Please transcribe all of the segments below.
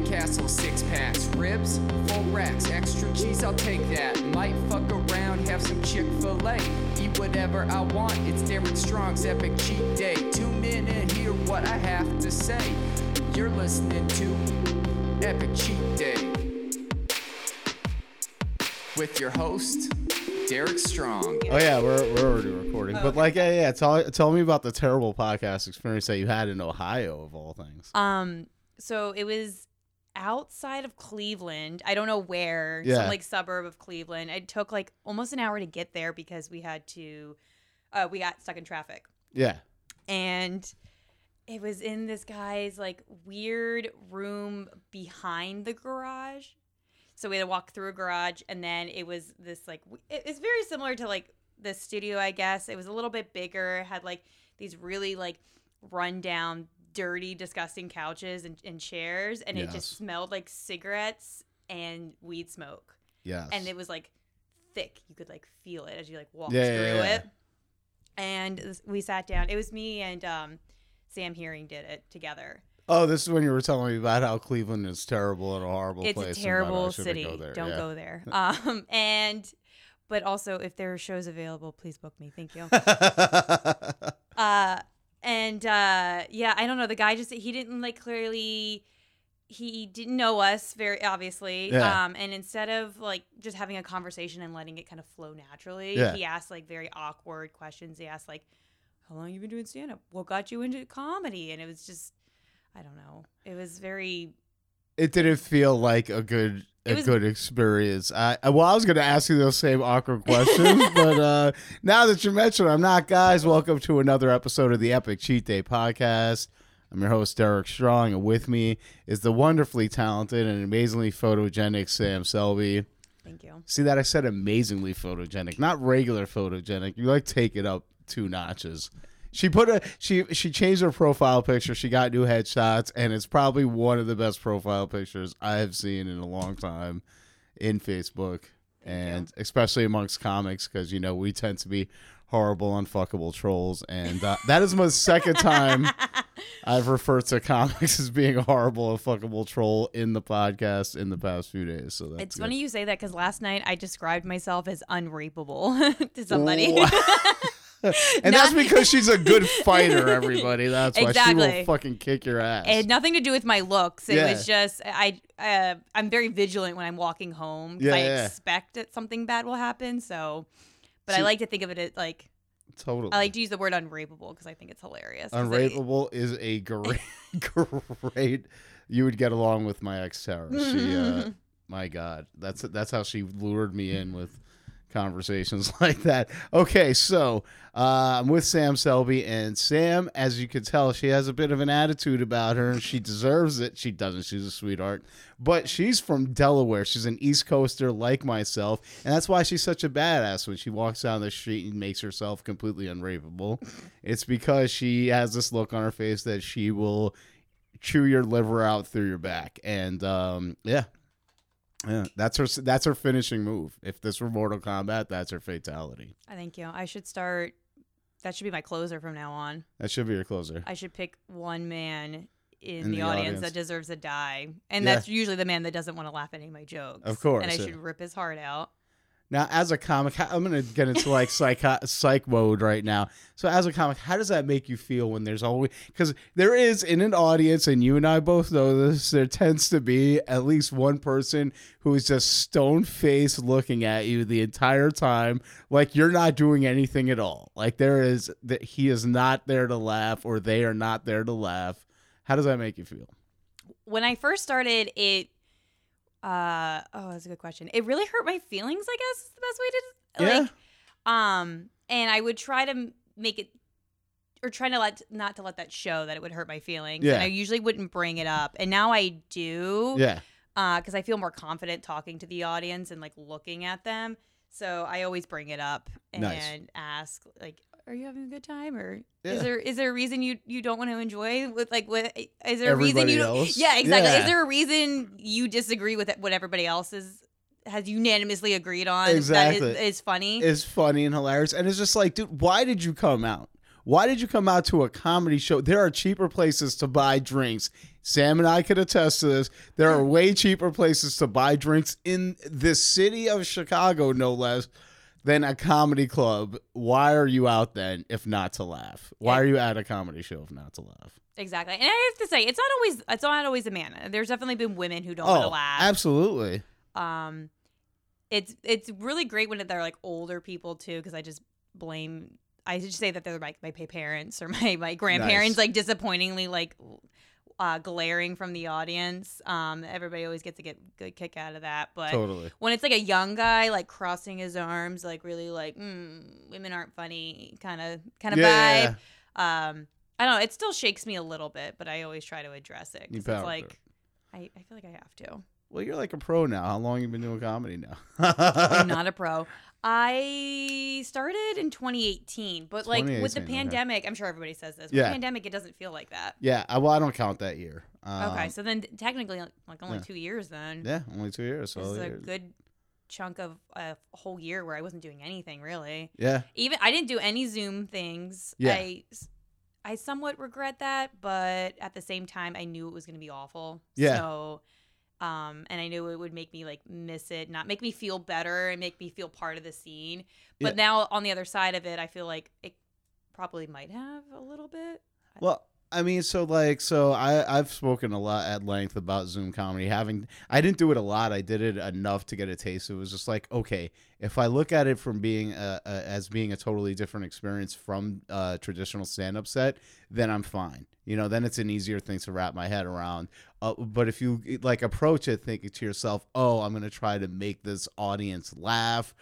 White Castle six packs, ribs, full racks, extra cheese, I'll take that. Might fuck around, have some Chick fil A. Eat whatever I want, it's Derek Strong's epic cheat day. Tune in and hear what I have to say. You're listening to Epic Cheat Day with your host, Derek Strong. Oh yeah, we're we're already recording. But like, yeah, yeah. Tell tell me about the terrible podcast experience that you had in Ohio, of all things. Um, so it was outside of Cleveland. I don't know where, Yeah. some like suburb of Cleveland. It took like almost an hour to get there because we had to, uh, we got stuck in traffic, Yeah. and it was in this guy's like weird room behind the garage. So we had to walk through a garage, and then it was this like it's very similar to like the studio, I guess. It was a little bit bigger, had like these really like rundown, dirty, disgusting couches and, and chairs, and it just smelled like cigarettes and weed smoke, Yes. and it was like thick. You could like feel it as you like walked Yeah, through yeah, yeah. it. And we sat down. It was me and um, Sam Hearing did it together. oh, this is when you were telling me about how Cleveland is terrible and a horrible it's place. a terrible that I shouldn't city. Go there. Don't go there. Um, and but also if there are shows available, please book me. Thank you. uh, and uh, yeah, I don't know. The guy just he didn't like clearly. He didn't know us very obviously. Yeah. Um, and instead of like just having a conversation and letting it kind of flow naturally, Yeah. he asked like very awkward questions. He asked like, "How long you been doing stand up? What got you into comedy?" And it was just, I don't know. It was very it didn't feel like a good a was- good experience. I I- well, I was going to ask you those same awkward questions, but uh, now that you mention, it, I'm not. Guys, welcome to another episode of the Epic Cheat Day podcast. I'm your host Derek Strong, and with me is the wonderfully talented and amazingly photogenic Sam Selby. thank you. See that I said amazingly photogenic, not regular photogenic. You like take it up two notches. She put a she she changed her profile picture. She got new headshots, and it's probably one of the best profile pictures I have seen in a long time in Facebook, and especially amongst comics because you know we tend to be horrible, unfuckable trolls, and uh, that is my second time I've referred to comics as being a horrible, unfuckable troll in the podcast in the past few days. So that's It's good. funny you say that because last night I described myself as unrapeable to somebody. And that's because she's a good fighter, everybody. That's why she Exactly. will fucking kick your ass. it had nothing to do with my looks. It Yeah. was just I. Uh, I'm very vigilant when I'm walking home. 'cause Yeah, I yeah. expect that something bad will happen. So, but I See- like to think of it as like totally. I like to use the word unrapeable because I think it's hilarious. 'cause it- Unrapeable is a great, great. You would get along with my ex Sarah. She, uh, my God, that's that's how she lured me in with conversations like that. Okay, so uh, I'm with Sam Selby, and Sam, as you can tell, she has a bit of an attitude about her, and she deserves it. She doesn't. She's a sweetheart, but she's from Delaware. She's an East Coaster like myself, and that's why she's such a badass when she walks down the street and makes herself completely unrapeable. It's because she has this look on her face that she will chew your liver out through your back, and um, yeah. Yeah, that's her. That's her finishing move. If this were Mortal Kombat, that's her fatality. I thank you. I should start. That should be my closer from now on. That should be your closer. I should pick one man in, In the, the audience, audience. that deserves to die, and Yeah. that's usually the man that doesn't want to laugh at any of my jokes. Of course, and I yeah. should rip his heart out. Now, as a comic, I'm gonna get into like psych uh, psych mode right now. So, as a comic, how does that make you feel when there's always because there is in an audience, and you and I both know this. There tends to be at least one person who is just stone faced looking at you the entire time, like you're not doing anything at all. Like there is that he is not there to laugh, or they are not there to laugh. How does that make you feel? when I first started, it uh oh, that's a good question. It really hurt my feelings. I guess is the best way to Yeah. like um, and I would try to make it or try to let not to let that show that it would hurt my feelings. Yeah. And I usually wouldn't bring it up, and now I do. Yeah. uh, because I feel more confident talking to the audience and like looking at them. So I always bring it up and Nice. ask like, "Are you having a good time?" Or Yeah. is there is there a reason you you don't want to enjoy with like what is there a reason Everybody you don't? else? Yeah, exactly. Yeah. Is there a reason you disagree with what everybody else is has unanimously agreed on? Exactly. That is, is funny. is funny and hilarious. And it's just like, dude, why did you come out? Why did you come out to a comedy show? There are cheaper places to buy drinks. Sam and I could attest to this. There are way cheaper places to buy drinks in the city of Chicago, no less, than a comedy club. Why are you out then if not to laugh? Why are you at a comedy show if not to laugh? Exactly. And I have to say, it's not always it's not always a man. There's definitely been women who don't want to Oh, laugh. absolutely. Um, it's it's really great when they're like older people too, because I just blame. I just say that they're like my parents or my my grandparents, Nice. like disappointingly like uh, glaring from the audience. Um, everybody always gets a get good kick out of that, but. Totally. When it's like a young guy, like crossing his arms, like really like mm, women aren't funny, kind of kind of Yeah. vibe. Um, I don't know. It still shakes me a little bit, but I always try to address it. 'cause You it's like. I, I feel like I have to. Well, you're like a pro now. How long you been doing comedy now? I'm not a pro. I started in 2018, but like with the 2018, okay. pandemic, I'm sure everybody says this. With Yeah. the pandemic, it doesn't feel like that. Yeah, I, well, I don't count that year. Um, okay, so then technically, like only yeah. two years. Then yeah, only two years. So a years. good chunk of a whole year where I wasn't doing anything really. yeah, Even I didn't do any Zoom things. Yeah. I I somewhat regret that, but at the same time, I knew it was going to be awful. Yeah. So. Um, and I knew it would make me like miss it, not make me feel better and make me feel part of the scene. But Yeah. now on the other side of it, I feel like it probably might have a little bit. Well, I mean, so like, so I I've spoken a lot at length about Zoom comedy. Having I didn't do it a lot. I did it enough to get a taste. It was just like, okay, if I look at it from being a, a, as being a totally different experience from a traditional stand up set, then I'm fine. You know, then it's an easier thing to wrap my head around. Uh, but if you like approach it thinking to yourself, oh, I'm gonna try to make this audience laugh,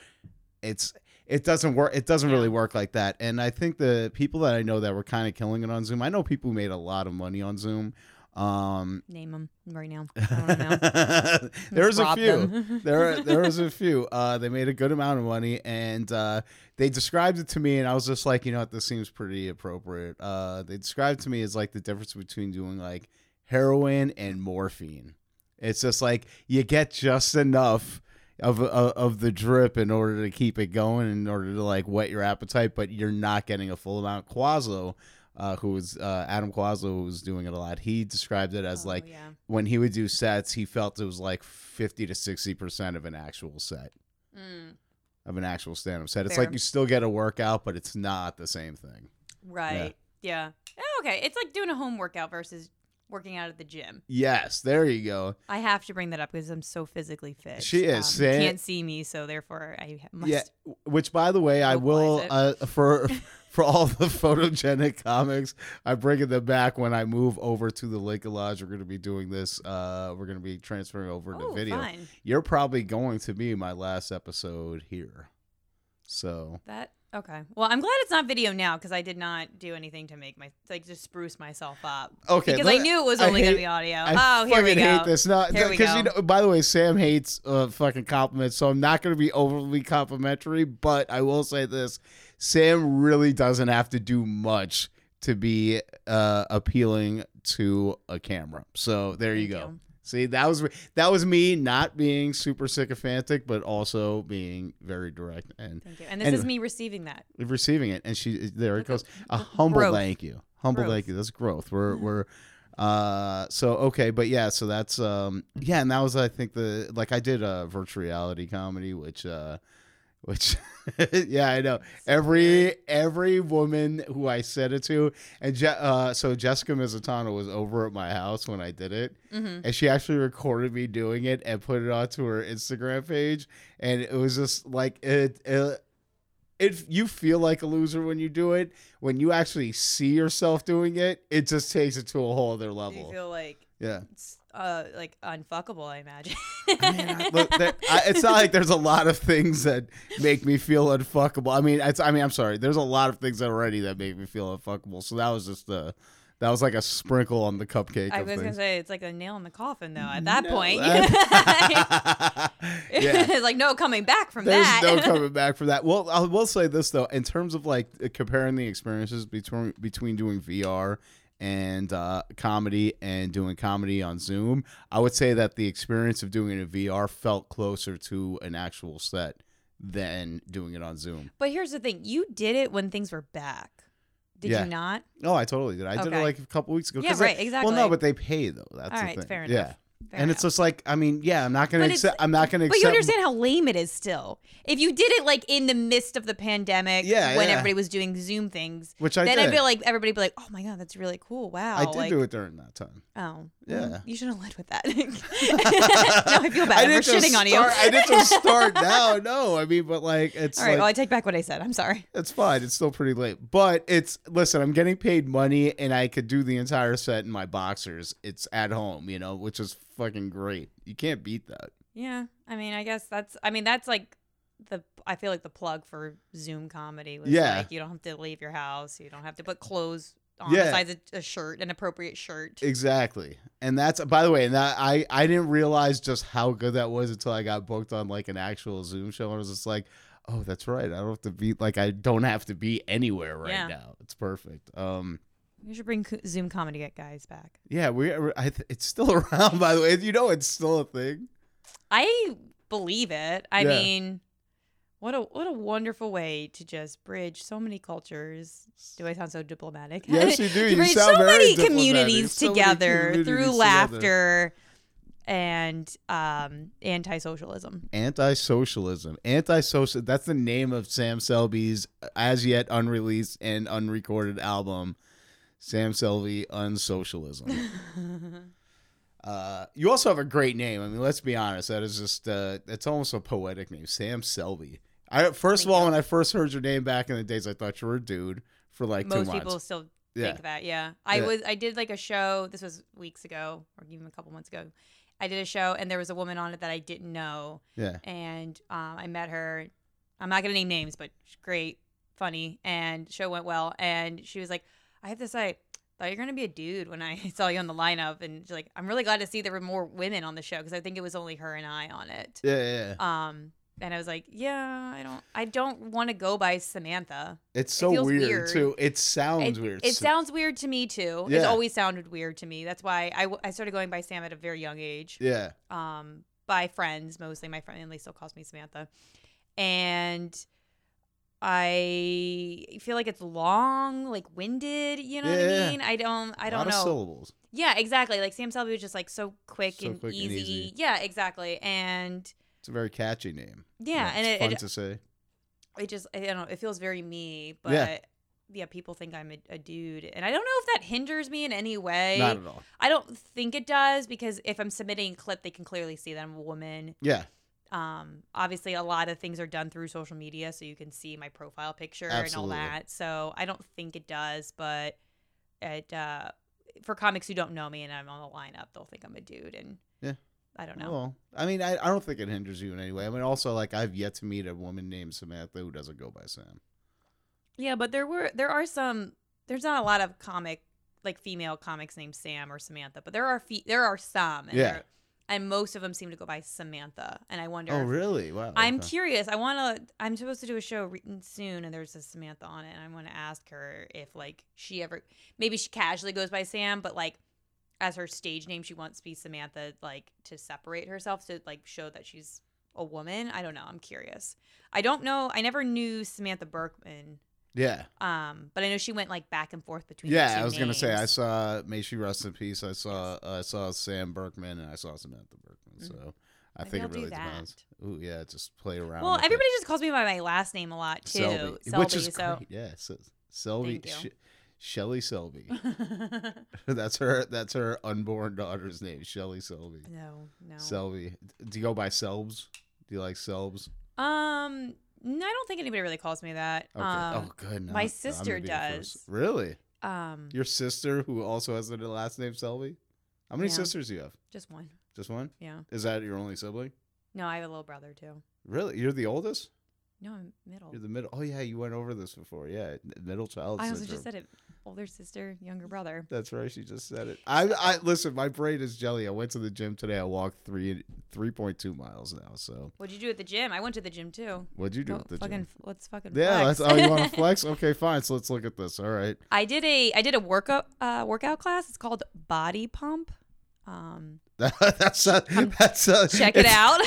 it's it doesn't work it doesn't really work like that. And i think the people that i know that were kind of killing it on zoom i know people who made a lot of money on zoom um Name them right now. There's a few. there there was a few. Uh they made a good amount of money and uh they described it to me and i was just like you know what? This seems pretty appropriate. Uh they described to me as like the difference between doing like heroin and morphine. It's just like you get just enough of, of of the drip in order to keep it going in order to like whet your appetite but you're not getting a full amount quazo uh, who was uh, Adam Quazlo, who was doing it a lot. He described it as Oh, like yeah. when he would do sets, he felt it was like fifty to sixty percent of an actual set Mm, of an actual stand-up set. It's Fair. like you still get a workout, but it's not the same thing. right. Yeah. Oh, okay. It's like doing a home workout versus working out at the gym. Yes, there you go. I have to bring that up because I'm so physically fit. She is, Um, can't see me, so therefore I must. Yeah, which by the way, I will uh, for for all the photogenic comics, I'm bringing them back when I move over to the Lincoln Lodge. We're going to be doing this. Uh, we're going to be transferring over to Oh, video. fine. You're probably going to be my last episode here, so That okay. Well, I'm glad it's not video now because I did not do anything to make my like just spruce myself up. Okay, Because let- I knew it was only gonna be audio. I oh, here we fucking go. hate this. No, Here we because you know. By the way, Sam hates uh, fucking compliments, so I'm not going to be overly complimentary. But I will say this: Sam really doesn't have to do much to be uh, appealing to a camera. So there you go. you. See, that was that was me not being super sycophantic, but also being very direct and Thank you. And this is me receiving that. receiving it. And she there it goes. A humble growth. thank you. Humble Growth. thank you. That's growth. We're we're uh so okay, but yeah, so that's um yeah, and that was I think the like I did a virtual reality comedy which uh which yeah, I know. Every every woman who I said it to and Je- uh so Jessica Mizutano was over at my house when I did it hmm and she actually recorded me doing it and put it onto her Instagram page, and it was just like it. it it, you feel like a loser when you do it. When you actually see yourself doing it, it just takes it to a whole other level You feel like yeah, it's uh like unfuckable. I imagine. I mean, I, look, I, it's not like there's a lot of things that make me feel unfuckable. I mean, it's, I mean, I'm sorry. There's a lot of things already that make me feel unfuckable. So that was just the, that was like a sprinkle on the cupcake. I was gonna say it's like a nail in the coffin though. At that No, point, that- yeah. it's like no coming back from There's that. no coming back from that. Well, I will say this though, in terms of like comparing the experiences between between doing VR and uh, comedy and doing comedy on Zoom, I would say that the experience of doing it in VR felt closer to an actual set than doing it on Zoom. But here's the thing: you did it when things were back. Did Yeah. you not? Oh, I totally did. I did it like a couple weeks ago. Yeah, right, Well, exactly. no, but they pay though. That's All right, thing. fair enough. Yeah. Enough. Fair and it's just like, I mean, yeah, I'm not gonna But accept. I'm not gonna But accept. you understand how lame it is still. If you did it like in the midst of the pandemic, Yeah, when yeah. everybody was doing Zoom things, Which I then did. I feel like everybody be like, "Oh my god, that's really cool! Wow!" I did like, do it during that time. Oh, Yeah. well, you should have led with that. no, I feel bad. I We're didn't shitting on you. I didn't just start now. No, I mean, but like, it's All right, like, well, I take back what I said. I'm sorry. it's fine. It's still pretty late, but it's listen. I'm getting paid money, and I could do the entire set in my boxers. It's at home, you know, which is fucking great. You can't beat that. Yeah, I mean, I guess that's. I mean, that's like the. I feel like the plug for Zoom comedy was Yeah. like you don't have to leave your house, you don't have to put clothes on Yeah. besides a, a shirt, an appropriate shirt. Exactly. And that's by the way, and that I I didn't realize just how good that was until I got booked on like an actual Zoom show. And I was just like, oh, that's right. I don't have to be like I don't have to be anywhere right Yeah. now. It's perfect. Um, You should bring Zoom comedy Get guys back. yeah, we I, th- it's still around by the way. You know, it's still a thing. I believe it. I Yeah. mean, what a what a wonderful way to just bridge so many cultures. Do I sound so diplomatic? Yes, you do. You bridge sound so very many diplomatic. communities So many together communities through together. laughter and um, anti-socialism. Anti-socialism, anti-social. That's the name of Sam Selby's as yet unreleased and unrecorded album, Sam Selby Unsocialism. Uh, you also have a great name. I mean, let's be honest. That is just uh, it's almost a poetic name, Sam Selby. I first of all, when I first heard your name back in the days, I thought you were a dude for like two Most months. people still Yeah. think that. Yeah, I Yeah. was. I did like a show. This was weeks ago, or even a couple months ago. I did a show, and there was a woman on it that I didn't know, yeah, and um, I met her. I'm not gonna name names, but she's great, funny, and show went well. And she was like, "I have to say, thought you're gonna be a dude when I saw you on the lineup." And she's like, "I'm really glad to see there were more women on the show because I think it was only her and I on it." yeah, yeah. yeah. Um, and I was like, "Yeah, I don't, I don't want to go by Samantha." it's so feels weird, weird. too. It sounds it, weird. It sounds weird to me too. It's always sounded weird to me. That's why I, I started going by Sam at a very young age. yeah, Um, by friends mostly. My family still calls me Samantha, and I feel like it's long, like winded. You know what I mean? I don't. I don't lot know. of syllables. yeah, exactly. Like Sam Selby was just like so quick, So and, quick and easy. easy. Yeah, exactly. And It's a very catchy name. yeah, and it's it, fun it to say. it just I don't know. It feels very me, but. Yeah. Yeah. people think I'm a, a dude, and I don't know if that hinders me in any way. Not at all. I don't think it does because if I'm submitting a clip, they can clearly see that I'm a woman. Yeah, Um, obviously, a lot of things are done through social media, so you can see my profile picture Absolutely. and all that. So I don't think it does, but it uh, for comics who don't know me and I'm on the lineup, they'll think I'm a dude, and Yeah. I don't know. Well, I mean, I, I don't think it hinders you in any way. I mean, also, like, I've yet to meet a woman named Samantha who doesn't go by Sam. Yeah, but there were there are some. There's not a lot of comic like female comics named Sam or Samantha, but there are fe- there are some. Yeah. And most of them seem to go by Samantha, and I wonder. Oh, really? Wow. I'm okay. curious. I want to. I'm supposed to do a show re- soon, and there's a Samantha on it. And I want to ask her if like she ever, maybe she casually goes by Sam, but like as her stage name, she wants to be Samantha, like to separate herself to like show that she's a woman. I don't know. I'm curious. I don't know. I never knew Samantha Berkman. Yeah. Um, but I know she went like back and forth between. the Yeah, I was gonna say I saw May she rest in peace. I saw I saw Sam Berkman and I saw Samantha Berkman. So I Maybe think I'll it do really that. depends. Ooh, yeah, just play around. Well, with it. everybody just calls me by my last name a lot too, Selby, Selby. which is so great. Yeah, so, Selby, Thank you. Sh- Shelly Selby. that's her. That's her unborn daughter's name, Shelly Selby. no, no. Selby. Do you go by Selbs? Do you like Selbs? Um, no, I don't think anybody really calls me that. Okay. Um, oh, good. no, my sister gonna be the first. does. Really? um, Your sister, who also has the last name Selby? How many Yeah. sisters do you have? just one. Just one? Yeah. Is that your only sibling? No, I have a little brother too. Really? You're the oldest? No, I'm middle. You're the middle. Oh yeah, you went over this before. Yeah, middle child I also syndrome. just said it. Older sister, younger brother. That's right. She just said it. I, I listen. My brain is jelly. I went to the gym today. I walked three three point two miles now. So What'd you do at the gym? I went to the gym too. what'd you do Oh, at the fucking, gym? let's fucking Yeah, flex. that's oh you want to flex? Okay, fine. So let's look at this. All right. I did a I did a workout uh, workout class. It's called Body Pump. Um, that's uh, that's uh, check it out.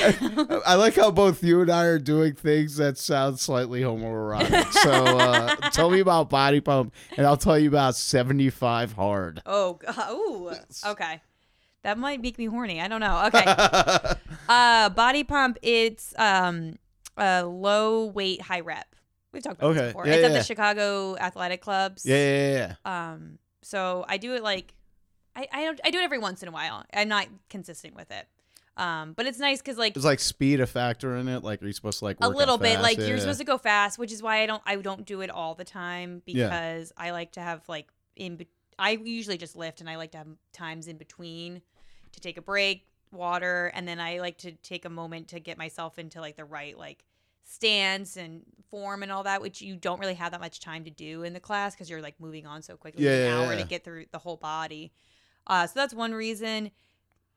I like how both you and I are doing things that sound slightly homoerotic. So uh, tell me about Body Pump, and I'll tell you about 75 Hard. oh, God. ooh, okay. That might make me horny. I don't know. Okay. uh, body pump. It's um a low weight, high rep. We've talked about Okay. this before. Yeah, it's yeah, at yeah. the Chicago athletic clubs. yeah, yeah, yeah. Um, so I do it like I I don't I do it every once in a while. I'm not consistent with it. Um, but it's nice because like Is like speed a factor in it? Like, are you supposed to like a little bit fast? like Yeah, you're supposed to go fast, which is why I don't I don't do it all the time Yeah. because I like to have like in be- I usually just lift and I like to have times in between to take a break, water, and then I like to take a moment to get myself into like the right like stance and form and all that, which you don't really have that much time to do in the class because you're like moving on so quickly. Yeah, an yeah, hour yeah. to get through the whole body. Uh, so that's one reason.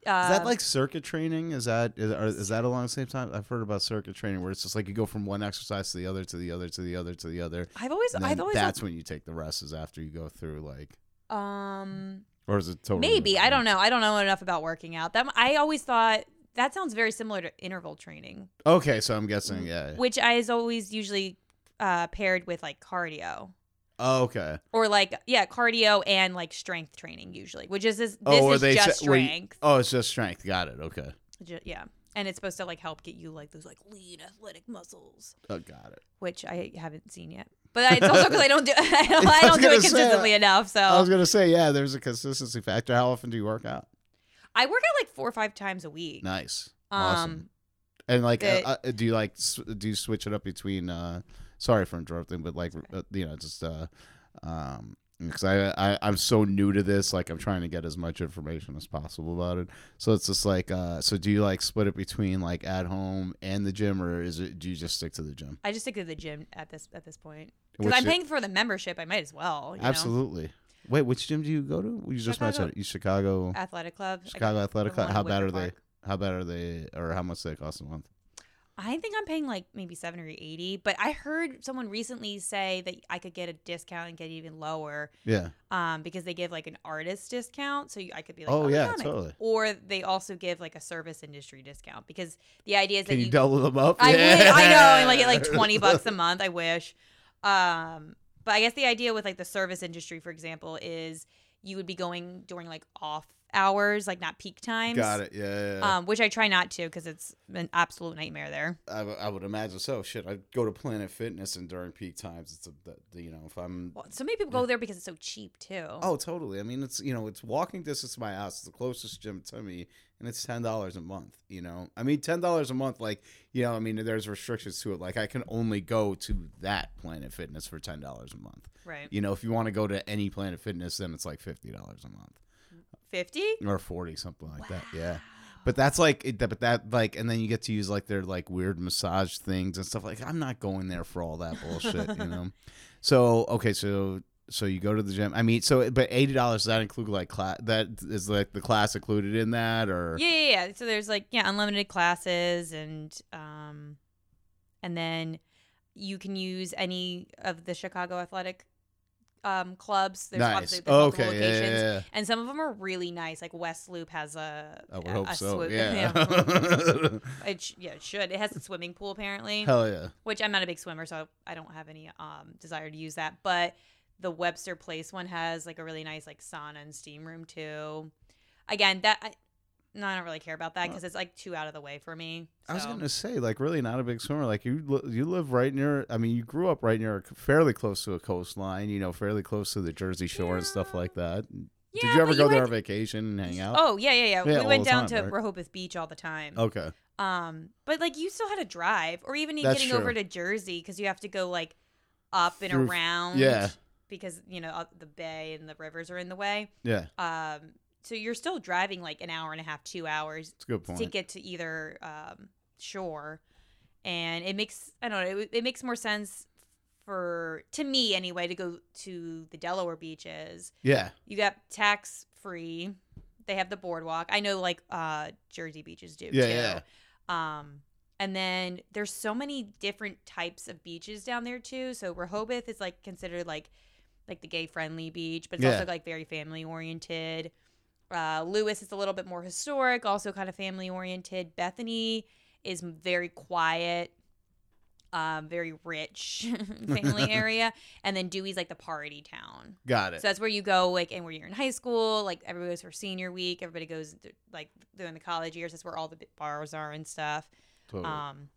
Uh, Is that like circuit training? Is that is, are, is that along the same time? I've heard about circuit training where it's just like you go from one exercise to the other to the other to the other to the other. I've always I've always that's when you take the rest is after you go through like, um or is it totally Maybe I don't know. I don't know enough about working out. That I always thought that sounds very similar to interval training, Okay, so I'm guessing yeah. which I is always usually uh, paired with like cardio Oh, okay. or like yeah, cardio and like strength training usually, which is this. This oh, is they just say- you- strength. oh, it's just strength. Got it. Okay. Ju- yeah, and it's supposed to like help get you like those like lean athletic muscles, Oh, got it. which I haven't seen yet. But it's also because I don't do I don't, I don't do it say, consistently enough. So I was gonna say yeah. There's a consistency factor. How often do you work out? I work out like four or five times a week. Nice. Um, awesome. And like, the- uh, uh, do you like do you switch it up between? uh Sorry for interrupting, but like, uh, you know, just uh, um, because I, I I'm so new to this. Like, I'm trying to get as much information as possible about it. So it's just like, uh, so do you like split it between like at home and the gym, or is it do you just stick to the gym? I just stick to the gym at this at this point because I'm paying for the membership. I might as well. You know? Absolutely. Wait, which gym do you go to? You just mentioned Chicago. You Chicago, Athletic club. Chicago Athletic Club. How bad are Wicker they? How bad are they, or how much do they cost a month? I think I'm paying like maybe seven or eighty, but I heard someone recently say that I could get a discount and get even lower, Yeah. um, because they give like an artist discount, so you- I could be like, Oh, yeah, yeah, totally. Or they also give like a service industry discount because the idea is Can that you you double them up? I Yeah. wish, I know, and like get like twenty bucks a month. I wish. Um, but I guess the idea with like the service industry, for example, is you would be going during like off hours, like not peak times. Got it. Yeah. yeah, yeah. Um, which I try not to because it's an absolute nightmare there. I, w- I would imagine so. Shit, I go to Planet Fitness and during peak times, it's a the, you know if I'm. Well, so many people go there because it's so cheap too. Oh, totally. I mean, it's you know it's walking distance to my house. It's the closest gym to me, and it's ten dollars a month. You know, I mean, ten dollars a month. Like you know, I mean, there's restrictions to it. Like I can only go to that Planet Fitness for ten dollars a month. right. You know, if you want to go to any Planet Fitness, then it's like fifty dollars a month. Fifty. or 40 something like that yeah. But that's like it, but that like and then you get to use like their like weird massage things and stuff like i'm not going there for all that bullshit you know? So okay so so you go to the gym. I mean so but $80 does that include like class that is like the class included in that or? Yeah, yeah, yeah. So there's like yeah, unlimited classes and um, and then you can use any of the Chicago athletic um clubs. There's nice obviously there's multiple okay yeah, locations. yeah, yeah. And some of them are really nice. Like West Loop has a. i would a- hope a so swi- yeah it sh- yeah, it should. It has a swimming pool apparently, hell yeah which I'm not a big swimmer, so I don't have any um desire to use that. But the Webster Place one has like a really nice like sauna and steam room too. Again, that no, I don't really care about that because it's like too out of the way for me. I was gonna say, like, really not a big swimmer. Like, you li- you live right near. I mean, you grew up right near, fairly close to a coastline. You know, fairly close to the Jersey Shore and stuff like that. Yeah, Did you ever go you there on vacation and hang out? Oh yeah, yeah, yeah. Yeah, we went down time, to right? Rehoboth Beach all the time. Okay. Um, but like you still had to drive, or even That's getting over to Jersey because you have to go like up and Through- around. yeah. Because you know the bay and the rivers are in the way. Yeah, Um, so you're still driving like an hour and a half, two hours a good point. to get to either um, shore, and it makes I don't know it, it makes more sense for to me anyway to go to the Delaware beaches. yeah, You got tax free. They have the boardwalk. I know like uh Jersey beaches do Yeah, too. yeah. Um and then there's so many different types of beaches down there too. So Rehoboth is like considered like like the gay friendly beach, but it's Yeah. also like very family oriented. Uh, Lewes is a little bit more historic, also kind of family oriented. Bethany is very quiet, um, very rich family area, and then Dewey's like the party town. Got it. So that's where you go, like, and where you're in high school, like everybody goes for senior week. Everybody goes like during the college years. That's where all the bars are and stuff. Totally. Um,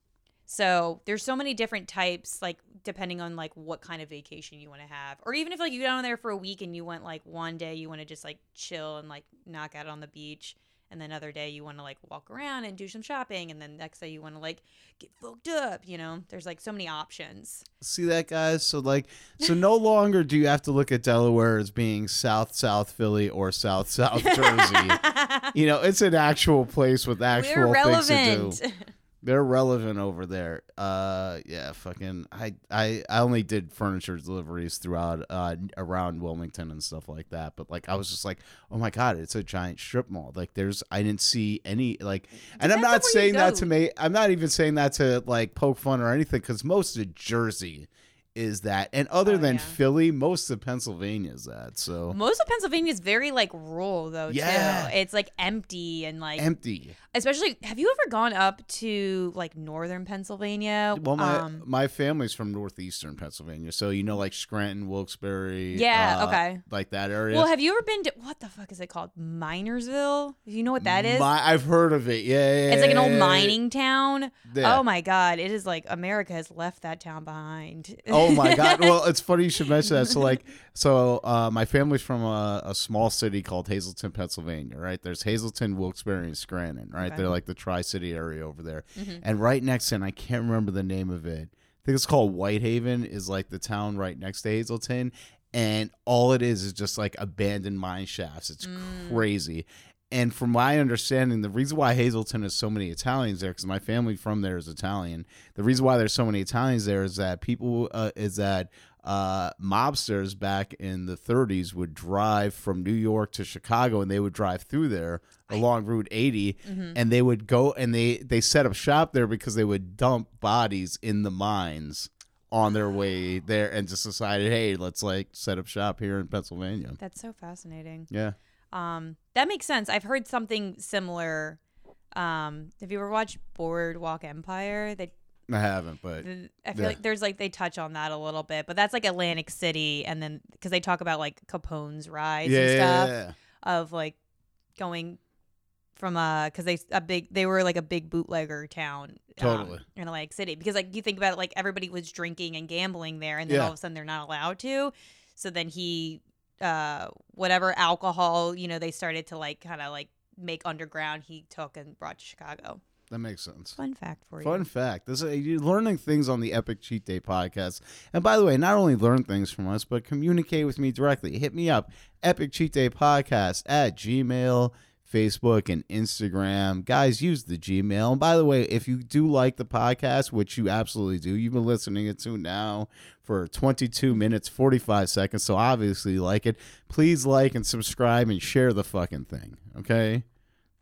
so there's so many different types, like depending on like what kind of vacation you want to have, or even if like you go down there for a week and you want like one day you want to just like chill and like knock out on the beach, and then other day you want to like walk around and do some shopping, and then next day you want to like get fucked up. You know, there's like so many options. See that, guys? So like, so no longer do you have to look at Delaware as being South South Philly or South South Jersey. you know, it's an actual place with actual things to do. They're relevant over there. Uh, yeah, fucking. I, I, I only did furniture deliveries throughout, uh, around Wilmington and stuff like that. But like, I was just like, oh my god, it's a giant strip mall. Like, there's, I didn't see any like, and I'm not saying that to me. I'm not even saying that to like poke fun or anything, because most of Jersey is that, and other Oh, than yeah. Philly, most of Pennsylvania is that. So Most of Pennsylvania is very like rural though Yeah. too. It's like empty and like empty. especially have you ever gone up to like northern Pennsylvania? Well, my um, my family's from northeastern Pennsylvania, so you know, like Scranton, Wilkes-Barre. Yeah, uh, okay. like that area. well, have you ever been to what the fuck is it called? Minersville? Do you know what that is? My, I've heard of it. Yeah, yeah, it's like an old mining town. yeah. Oh my god, it is like America has left that town behind. Oh my god! Well, it's funny you should mention that. So, like, so uh, my family's from a, a small city called Hazleton, Pennsylvania. Right? There's Hazleton, Wilkes-Barre, and Scranton. Right? Okay. They're like the Tri-City area over there. Mhm. And right next to, and I can't remember the name of it. I think it's called Whitehaven. Is like the town right next to Hazleton, and all it is is just like abandoned mine shafts. It's Mm. crazy. And from my understanding, the reason why Hazleton has so many Italians there, because my family from there is Italian. The reason why there's so many Italians there is that people uh, is that uh, mobsters back in the 30s would drive from New York to Chicago, and they would drive through there along Route 80, Mhm. and they would go and they they set up shop there because they would dump bodies in the mines on their way there, and just decided, hey, let's like set up shop here in Pennsylvania. That's so fascinating. Yeah. Um, that makes sense. I've heard something similar. Um, have you ever watched Boardwalk Empire? They, I haven't, but the, I feel Yeah. like there's like they touch on that a little bit, but that's like Atlantic City, and then because they talk about like Capone's rise yeah, and stuff yeah. of like going from uh because they a big they were like a big bootlegger town um, Totally. in Atlantic City because like you think about it like everybody was drinking and gambling there and then all of a sudden they're not allowed to so then he uh whatever alcohol you know they started to like kind of like make underground he took and brought to Chicago That makes sense. fun fact for you. Fun fact. This is you're learning things on the Epic Cheat Day podcast. And by the way, not only learn things from us, but communicate with me directly. Hit me up, Epic Cheat Day Podcast at Gmail, Facebook, and Instagram. Guys, use the Gmail. And by the way, if you do like the podcast, which you absolutely do, you've been listening it to now for 22 minutes, 45 seconds, so obviously you like it. Please like and subscribe and share the fucking thing. Okay?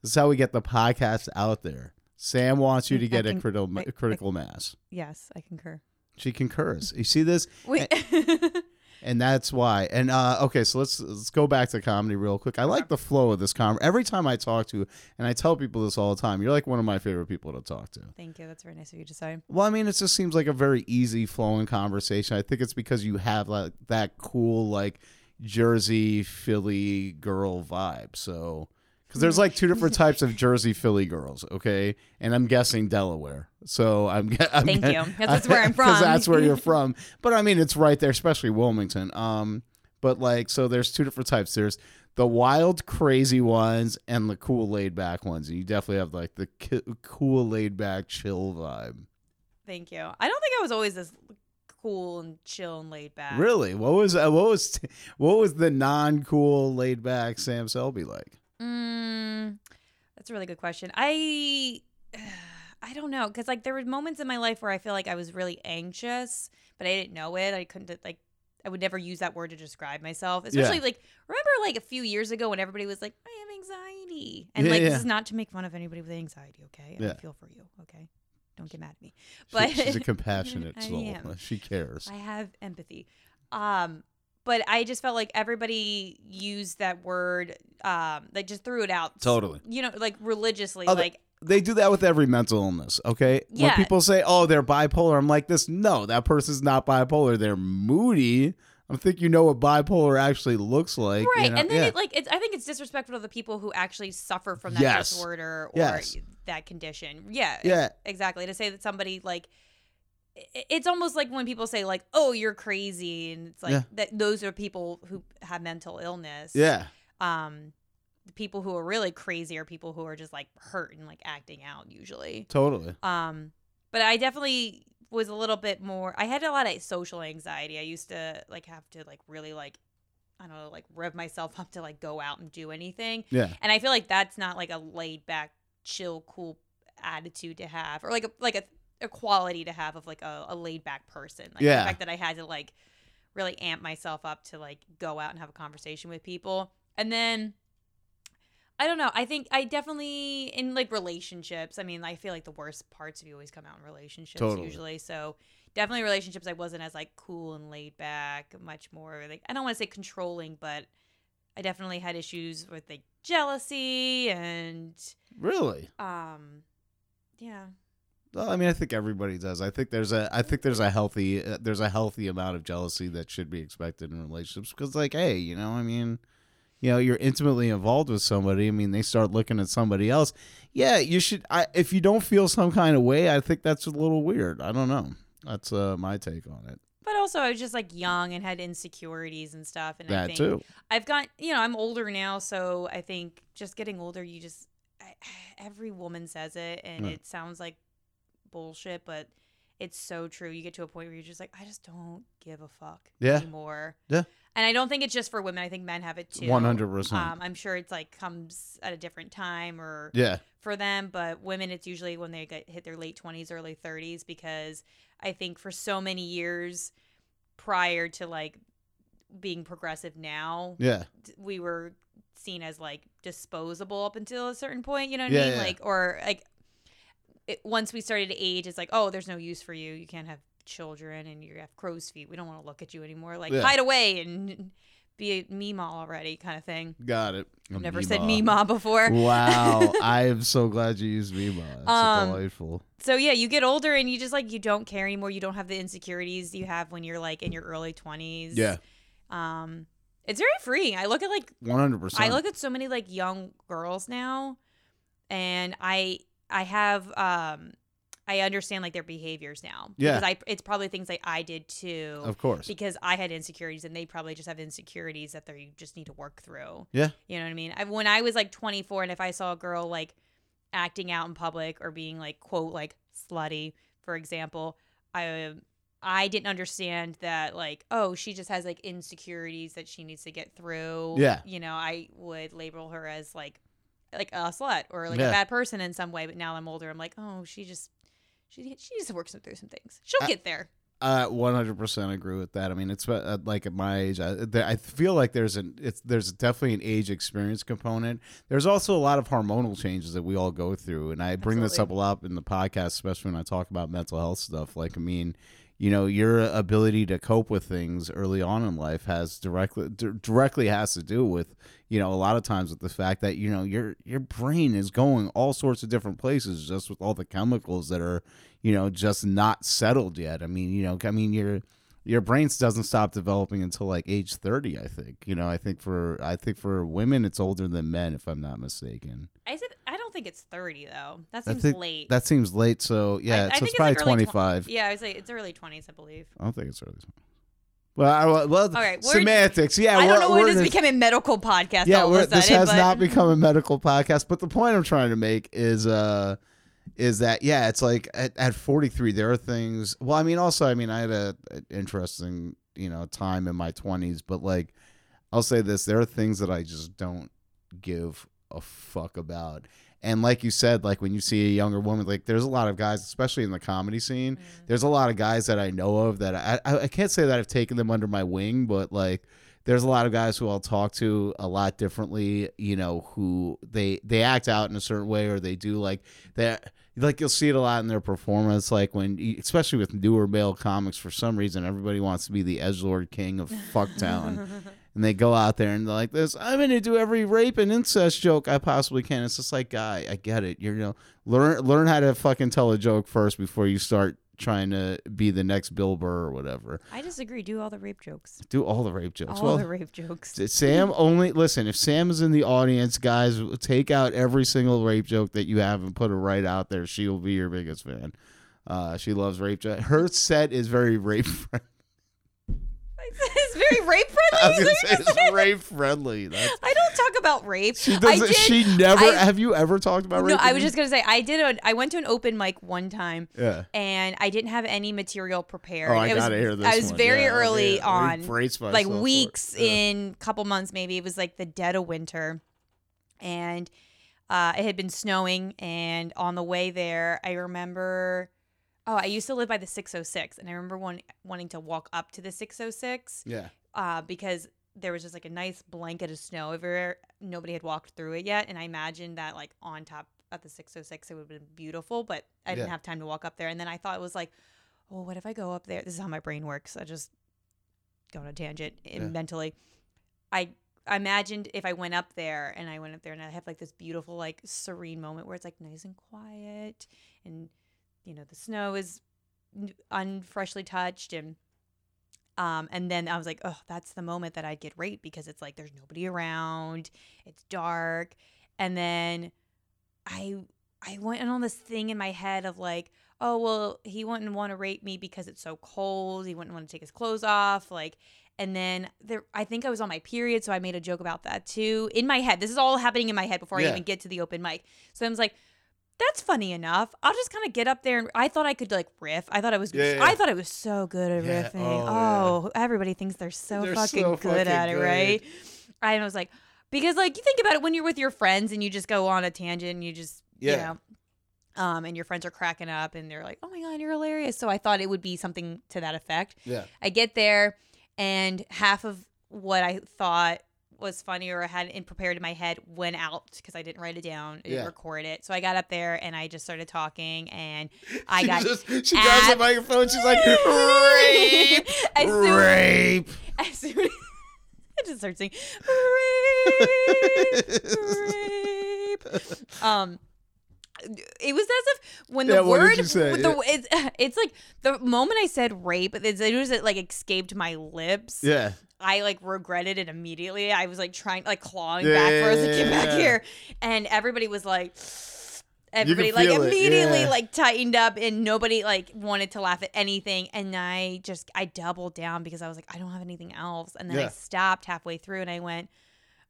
This is how we get the podcast out there. Sam wants you to I get a critical I- I- critical mass. yes I concur She concurs. You see this, wait and that's why. And uh, okay, so let's let's go back to comedy real quick. I like the flow of this com. Every time I talk to, and I tell people this all the time, you're like one of my favorite people to talk to. thank you that's very nice of you to say Well, I mean, it just seems like a very easy flowing conversation. I think it's because you have like that cool like Jersey Philly girl vibe. So, because there's like two different types of Jersey Philly girls, okay, and I'm guessing Delaware. So I'm, I'm Thank you. That's where I'm from. Because that's where you're from. But I mean, it's right there, especially Wilmington. Um, but like, so there's two different types. There's the wild, crazy ones and the cool, laid back ones. And you definitely have like the ki- cool, laid back, chill vibe. thank you I don't think I was always this cool and chill and laid back Really? What was uh, what was what was the non cool, laid back Sam Selby like? Mm, that's a really good question. I I don't know because like there were moments in my life where I feel like I was really anxious, but I didn't know it. I couldn't like I would never use that word to describe myself. Especially like remember like a few years ago when everybody was like I have anxiety, and Yeah, like yeah. this is not to make fun of anybody with anxiety. Okay, Yeah. I feel for you. Okay, don't get mad at me. She- But she's a compassionate soul. She cares. I have empathy. Um, but I just felt like everybody used that word, um, they just threw it out. Totally. You know, like religiously, Oh, like they do that with every mental illness. Okay, Yeah. when people say, "Oh, they're bipolar," I'm like, "This no, that person's not bipolar. They're moody." I think you know what bipolar actually looks like, you right. know? and then yeah. it, like it's, I think it's disrespectful to the people who actually suffer from that Yes. disorder or Yes. that condition. Yeah. yeah, exactly to say that somebody like it's almost like when people say like oh you're crazy and it's like Yeah. that those are people who have mental illness. Yeah, um the people who are really crazy are people who are just like hurt and like acting out usually. Totally. um but i definitely was a little bit more i had a lot of social anxiety. I used to like have to like really like i don't know like rev myself up to like go out and do anything. Yeah, and I feel like that's not like a laid back, chill, cool attitude to have, or like a like a, a quality to have of like a, a laid back person. Like Yeah. the fact that I had to like really amp myself up to like go out and have a conversation with people, and then. I don't know. I think I definitely in like relationships. I mean, I feel like the worst parts of you always come out in relationships Totally. usually. So definitely relationships. I wasn't as like cool and laid back. Much more like I don't want to say controlling, but I definitely had issues with like jealousy and really. um yeah. Well, I mean, I think everybody does. I think there's a, I think there's a healthy, uh, there's a healthy amount of jealousy that should be expected in relationships. Because, like, hey, you know, I mean, you know, you're intimately involved with somebody. I mean, they start looking at somebody else. Yeah, you should. I, if you don't feel some kind of way, I think that's a little weird. I don't know. That's uh, my take on it. But also I was just like young and had insecurities and stuff and I That think too. I've got you know, I'm older now, so I think just getting older you just I, every woman says it and Yeah. it sounds like bullshit, but it's so true. You get to a point where you're just like, I just don't give a fuck Yeah. anymore. Yeah. And I don't think it's just for women. I think men have it too. One hundred percent. Um, I'm sure it's like comes at a different time or Yeah. for them, but women, it's usually when they get hit their late 20s, early 30s, because I think for so many years prior to like being progressive now, Yeah. we were seen as like disposable up until a certain point, you know what Yeah, I mean? yeah. Like, or like it, once we started to age, it's like, oh, there's no use for you. You can't have children and you have crow's feet. We don't want to look at you anymore. Like, Yeah. hide away and be a Mima already kind of thing. Got it. I've never said Meemaw. Mima before. Wow, I am so glad you used Mima. It's Um, delightful. so yeah, you get older and you just like you don't care anymore. You don't have the insecurities you have when you're like in your early twenties. Yeah, Um, it's very freeing. I look at like one hundred percent. I look at so many like young girls now, and I I have um I understand like their behaviors now. Yeah. Because I it's probably things like I did too. Of course. Because I had insecurities and they probably just have insecurities that they just need to work through. Yeah. You know what I mean? I, when I was like 24 and if I saw a girl like acting out in public or being like quote like slutty, for example, I I didn't understand that like oh she just has like insecurities that she needs to get through. Yeah. You know, I would label her as like like a slut or like Yeah. a bad person in some way, but now I'm older. I'm like, oh, she just she she needs to work some through some things. She'll I- get there. Uh, one hundred percent agree with that. I mean, it's uh, like at my age, I, I feel like there's an it's there's definitely an age experience component. There's also a lot of hormonal changes that we all go through, and I bring this up a lot in the podcast, especially when I talk about mental health stuff. Like, I mean, you know, your ability to cope with things early on in life has directly d- directly has to do with you know a lot of times with the fact that you know your your brain is going all sorts of different places just with all the chemicals that are you know just not settled yet. I mean you know i mean your your brain doesn't stop developing until like age 30 i think. You know i think for i think for women it's older than men if i'm not mistaken. I said I think it's 30 though. That seems think late. that seems late so yeah I so think it's it's probably like early twen- 25 yeah, I was like it's early 20s, I believe. i don't think it's early well, I, well right, semantics. Yeah, I don't know when this became a medical podcast yeah, all sudden. this has but not become a medical podcast. But the point I'm trying to make is, uh, is that yeah, it's like at, at 43, there are things. Well, I mean, also, I mean, I had a, an interesting, you know, time in my 20s, but like, I'll say this: there are things that I just don't give a fuck about. And like you said, like when you see a younger woman, like there's a lot of guys, especially in the comedy scene, mm. there's a lot of guys that I know of that I, I I can't say that I've taken them under my wing, but like there's a lot of guys who I'll talk to a lot differently, you know, who they they act out in a certain way or they do like that like you'll see it a lot in their performance. Like when, especially with newer male comics, for some reason everybody wants to be the edge lord king of Fucktown, and they go out there and they're like this. I'm gonna do every rape and incest joke I possibly can. It's just like, guy, I get it. You're, you know, learn learn how to fucking tell a joke first before you start trying to be the next Bill Burr or whatever. I disagree. Do all the rape jokes. Do all the rape jokes. All well, the rape jokes. Sam only listen. If Sam is in the audience, guys, take out every single rape joke that you have and put it right out there. She will be your biggest fan. Uh, she loves rape. jokes. Her set is very rape friendly. it's very rape I friendly. was gonna say it's rape friendly. That's, I don't talk about rape. she doesn't. did, She never. I- have you ever talked about rape? No, I was just gonna say I did. A, I went to an open mic one time. Yeah. and I didn't have any material prepared. Oh, I it was, gotta hear this. I was one. very Yeah, early yeah. I on, like myself for it. weeks Yeah. in, couple months maybe. It was like the dead of winter, and uh, it had been snowing. And on the way there, I remember. Oh, I used to live by the 606, and I remember one, wanting to walk up to the 606 Yeah. uh, because there was just like a nice blanket of snow everywhere. Nobody had walked through it yet, and I imagined that like on top at the 606 it would have been beautiful, but I didn't Yeah. have time to walk up there. And then I thought it was like, well, what if I go up there? This is how my brain works. I just go on a tangent Yeah. mentally. I I imagined if I went up there and I went up there and I have like this beautiful like serene moment where it's like nice and quiet and you know the snow is unfreshly touched and um and then I was like oh that's the moment that I'd get raped because it's like there's nobody around it's dark. And then I I went on this thing in my head of like oh well he wouldn't want to rape me because it's so cold he wouldn't want to take his clothes off like and then there I think I was on my period so I made a joke about that too in my head. This is all happening in my head before I even get to the open mic. So I was like that's funny enough. I'll just kind of get up there and I thought I could like riff. I thought I was Yeah, yeah, I thought I was so good at Yeah. riffing. Oh, Oh, everybody thinks they're so They're fucking so good fucking at it, right? I was like because like you think about it when you're with your friends and you just go on a tangent and you just you Yeah. know um and your friends are cracking up and they're like, "Oh my god, you're hilarious." So I thought it would be something to that effect. Yeah. I get there and half of what I thought was funny or had in prepared in my head went out because I didn't write it down, I didn't record it. So I got up there and I just started talking and I she got just she grabs the microphone. She's like rape, as soon, rape. as soon I just started saying rape, rape. Um it was as if when the Yeah, what did word you say? the it's, it's like the moment I said rape, it was it like escaped my lips. Yeah. I like regretted it immediately. I was like trying, like clawing Yeah, back for us yeah, to get back here, and everybody was like, everybody like immediately yeah. like tightened up, and nobody like wanted to laugh at anything. And I just I doubled down because I was like, I don't have anything else, and then I stopped halfway through, and I went.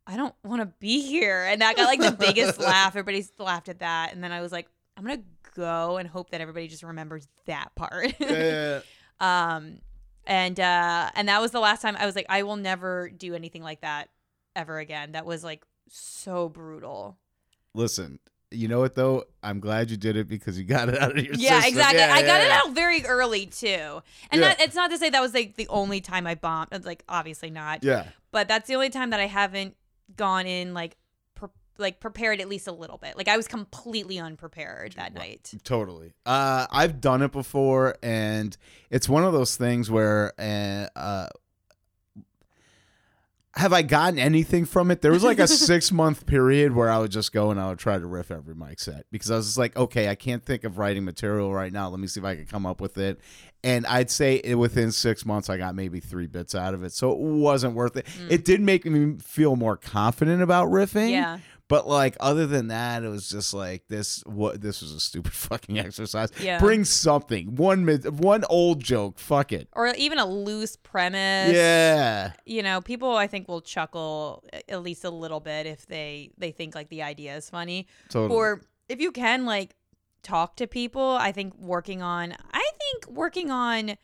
I don't want to be here. And that got like the biggest laugh. Everybody laughed at that. And then I was like, I'm going to go and hope that everybody just remembers that part. Yeah. um and uh and that was the last time i was like i will never do anything like that ever again that was like so brutal Listen, you know what though? I'm glad you did it because you got it out of your yeah system. exactly Yeah, i got it out very early too and that it's not to say that was like the only time i bombed like obviously not Yeah. but that's the only time that i haven't gone in like pre- like prepared at least a little bit. Like i was completely unprepared that night. Totally. Uh, I've done it before, and it's one of those things where, uh, uh, have I gotten anything from it? There was like a six month period where I would just go and I would try to riff every mic set because I was just like, okay, I can't think of writing material right now. Let me see if I can come up with it. And I'd say within six months, I got maybe three bits out of it. So it wasn't worth it. Hmm. It did make me feel more confident about riffing. yeah But like other than that, it was just like this. What this was a stupid fucking exercise. Yeah. Bring something. One one old joke. Fuck it. or even a loose premise Yeah. you know people i think will chuckle at least a little bit if they they think like the idea is funny Totally. or if you can like talk to people i think working on i think working on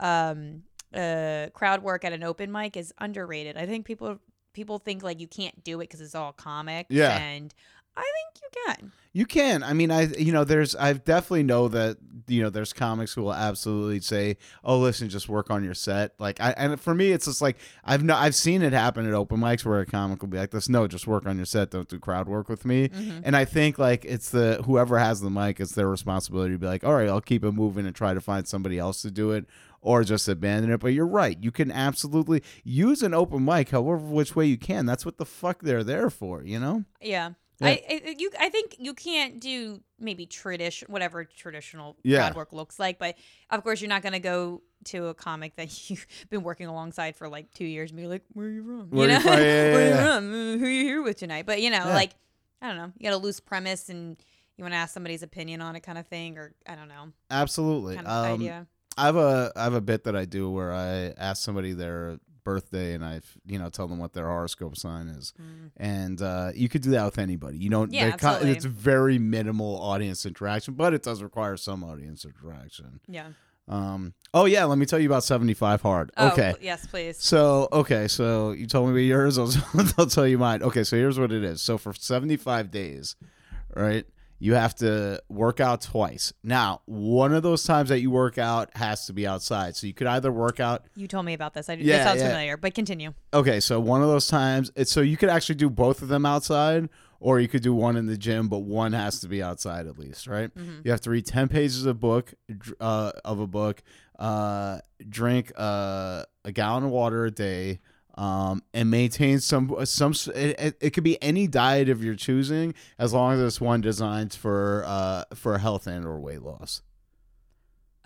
um uh crowd work at an open mic is underrated i think people people think like you can't do it because it's all comic Yeah. and I think you can. You can. I mean, I you know, there's I definitely know that you know there's comics who will absolutely say, "Oh, listen, just work on your set." Like, I and for me, it's just like I've no I've seen it happen at open mics where a comic will be like, "This, no, just work on your set. Don't do crowd work with me." Mm-hmm. And I think like it's the whoever has the mic, it's their responsibility to be like, "All right, I'll keep it moving and try to find somebody else to do it." Or just abandon it, but you're right. You can absolutely use an open mic, however which way you can. That's what the fuck they're there for, you know. Yeah. Yeah. I, I you I think you can't do maybe tradition whatever traditional Yeah. crowd work looks like, but of course you're not gonna go to a comic that you've been working alongside for like two years and be like, Where are you from? Where you you know? from? Yeah, yeah, Where you from? Uh, Who are you here with tonight? But you know, like I don't know, you got a loose premise and you want to ask somebody's opinion on it kind of thing or I don't know. Absolutely. Kind of Um, idea. I have a I have a bit that I do where I ask somebody their birthday and I you know tell them what their horoscope sign is, and uh, you could do that with anybody. You don't. Mm. Yeah, co- it's very minimal audience interaction, but it does require some audience interaction. Yeah. Um. Oh yeah, let me tell you about seventy five hard. Oh, okay. yes, please. So okay, so you told me about yours. I'll, I'll tell you mine. Okay, so here's what it is. So for 75 days, right, you have to work out twice. Now, one of those times that you work out has to be outside. So you could either work out. You told me about this. I Yeah, that sounds yeah. familiar, but continue. Okay, so one of those times, it's so you could actually do both of them outside, or you could do one in the gym, but one has to be outside at least, right? You have to read 10 pages of book uh, of a book, uh, drink uh, a gallon of water a day, um, and maintain some some. It, it, it could be any diet of your choosing, as long as it's one designed for uh, for health and or weight loss.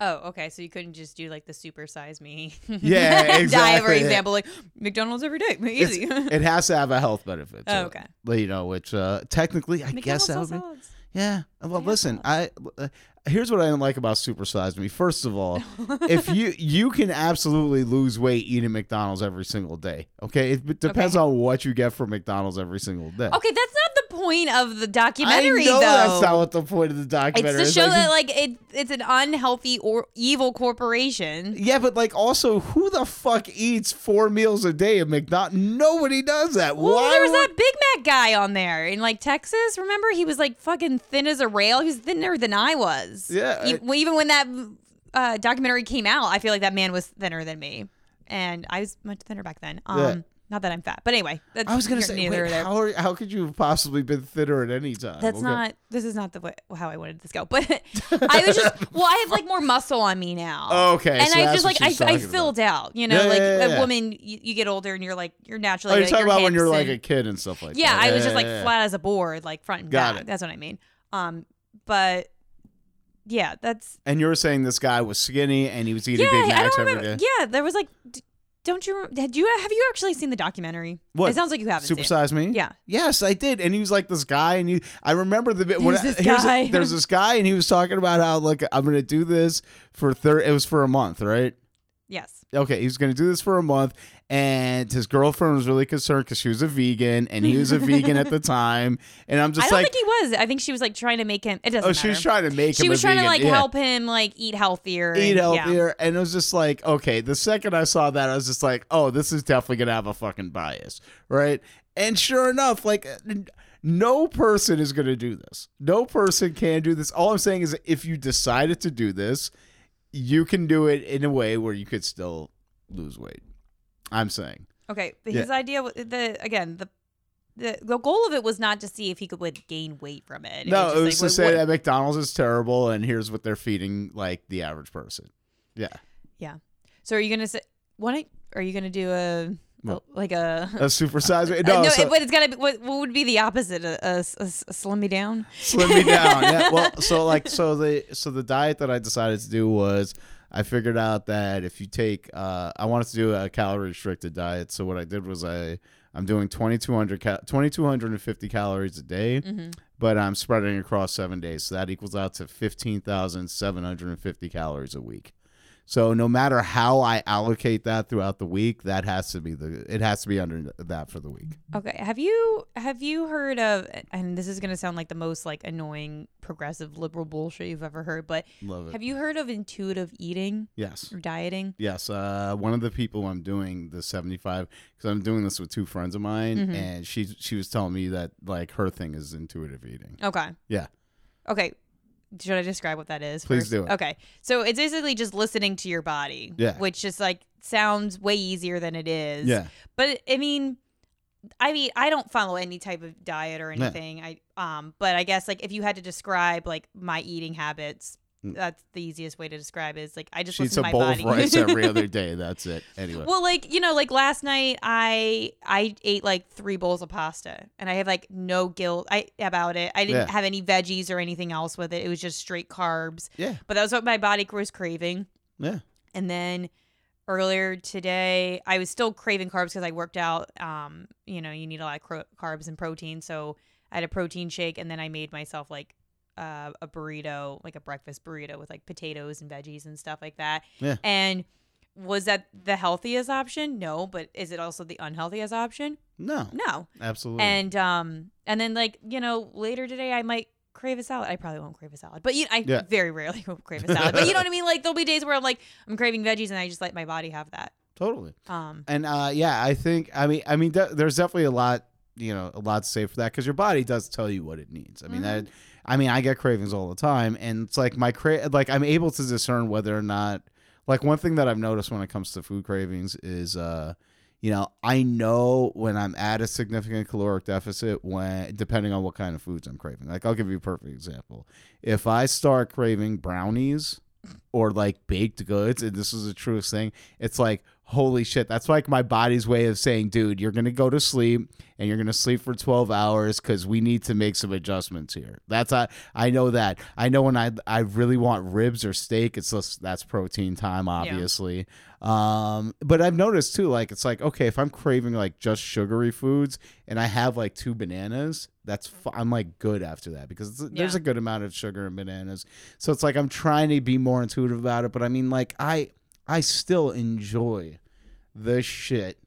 Oh, okay. So you couldn't just do like the super size me. Yeah, diet, for exactly. example, like McDonald's every day, It's- easy. it has to have a health benefit. Oh, it. okay. Like, You know, which uh, technically, I guess McDonald's that would be. Yeah. Well, have listen, I uh, here's what I don't like about Super Size Me. First of all, if you you can absolutely lose weight eating McDonald's every single day. Okay, it, depends Okay. on what you get from McDonald's every single day. Okay, that's point of the documentary, I know though. that's not what the point of the documentary. it's to show Like, that like it, it's an unhealthy or evil corporation. yeah, but like also, who the fuck eats four meals a day at McDonald's? Nobody does that. Well, Why there was would- that Big Mac guy on there in like Texas. Remember, he was like fucking thin as a rail. He was thinner than I was. Yeah, E- I- even when that uh, documentary came out, I feel like that man was thinner than me, and I was much thinner back then. Um, Yeah. Not that I'm fat, but anyway, that's I was gonna say, neither wait, there. how, are, how could you have possibly been thinner at any time? That's Okay. not. This is not the way how I wanted this to go. But I was just. Well, I have like more muscle on me now. Okay, And so I just like I, I filled out. You know, Yeah, like yeah, yeah, a yeah. woman, you, you get older and you're like you're naturally. Oh, you're like, talking about when you're hips like a kid and stuff like Yeah, that. I was just like yeah, yeah. flat as a board, like front and Got back. it. That's what I mean. Um, but yeah, that's And you were saying this guy was skinny and he was eating yeah. Big Macs every day. Yeah, there was like. Don't you? Did you have you actually seen the documentary? What? It sounds like you haven't. Super seen it. Size Me? Yeah. Yes, I did. And he was like this guy, and he, I remember the bit. when There's this guy. there's this guy, and he was talking about how like I'm gonna do this for third. It was for a month, right? Yes. Okay, he was gonna do this for a month, and his girlfriend was really concerned because she was a vegan, and he was a vegan at the time. And I'm I just don't like, think he was. I think she was like trying to make him. It doesn't oh, matter. she was trying to make him. She was a trying to like yeah. help him like eat healthier. eat and- yeah. healthier. And it was just like, okay, the second I saw that, I was just like, oh, this is definitely gonna have a fucking bias, right? And sure enough, like uh, no person is gonna do this. No person can do this. All I'm saying is if you decided to do this, you can do it in a way where you could still lose weight. I'm saying. Okay, but Yeah. his idea, wa- the again, the, the the goal of it was not to see if he could would gain weight from it. no, just it was like, to say what- that McDonald's is terrible and here's what they're feeding like the average person. Yeah. Yeah. So are you gonna say what? Are you gonna do a, What? like a? A supersize weight. Uh, No, no, so- it- but it's gotta be. What, what would be the opposite? A, a, a, a slim me down. slim me down. Yeah. Well, so like so the so the diet that I decided to do was I figured out that if you take uh I wanted to do a calorie restricted diet. So what I did was I I'm doing 2200 cal- 2250 calories a day, Mm-hmm. but I'm spreading across 7 days. So that equals out to 15,750 calories a week. So no matter how I allocate that throughout the week, that has to be the it has to be under that for the week. Okay. Have you have you heard of and this is gonna sound like the most like annoying progressive liberal bullshit you've ever heard, but Love it. have you heard of intuitive eating yes. or dieting? Yes, uh, one of the people I'm doing the 75 because I'm doing this with two friends of mine, Mhm. and she she was telling me that like her thing is intuitive eating. Okay. Yeah. Okay. Should I describe what that is? Please first? do it. Okay. So it's basically just listening to your body. Yeah. Which just like sounds way easier than it is. Yeah, But I mean, I mean, I don't follow any type of diet or Yeah. anything. I um, but I guess like if you had to describe like my eating habits. That's the easiest way to describe it. Is like I just she eats a to my bowl body. of rice every other day. That's it. Anyway, Well, like you know, like last night, I I ate like three bowls of pasta, and I have like no guilt I about it. I didn't Yeah. have any veggies or anything else with it. It was just straight carbs. yeah, But that was what my body was craving. yeah, And then earlier today, I was still craving carbs because I worked out. Um, you know, you need a lot of cro- carbs and protein, so I had a protein shake, and then I made myself like uh, a burrito, like a breakfast burrito with like potatoes and veggies and stuff like that. Yeah. And was that the healthiest option? No, but is it also the unhealthiest option? no, No. absolutely. And um, and then like you know later today I might crave a salad. I probably won't crave a salad, but you, I Yeah. very rarely will crave a salad. but you know what I mean? Like there'll be days where I'm like I'm craving veggies and I just let my body have that. totally. Um, And uh, yeah, I think I mean I mean de- there's definitely a lot you know a lot to say for that because your body does tell you what it needs. I mean that I mean I get cravings all the time, and it's like my cra- like I'm able to discern whether or not like one thing that I've noticed when it comes to food cravings is uh you know I know when I'm at a significant caloric deficit when depending on what kind of foods I'm craving. Like I'll give you a perfect example. If I start craving brownies or like baked goods, and this is the truest thing, it's like holy shit that's like my body's way of saying dude you're gonna go to sleep and you're gonna sleep for 12 hours because we need to make some adjustments here. That's i i know that. I know when i i really want ribs or steak it's just that's protein time obviously. Um but i've noticed too like it's like okay if i'm craving like just sugary foods and i have like two bananas that's f- i'm like good after that because it's- there's a good amount of sugar in bananas. So it's like i'm trying to be more intuitive about it but i mean like i i still enjoy the shit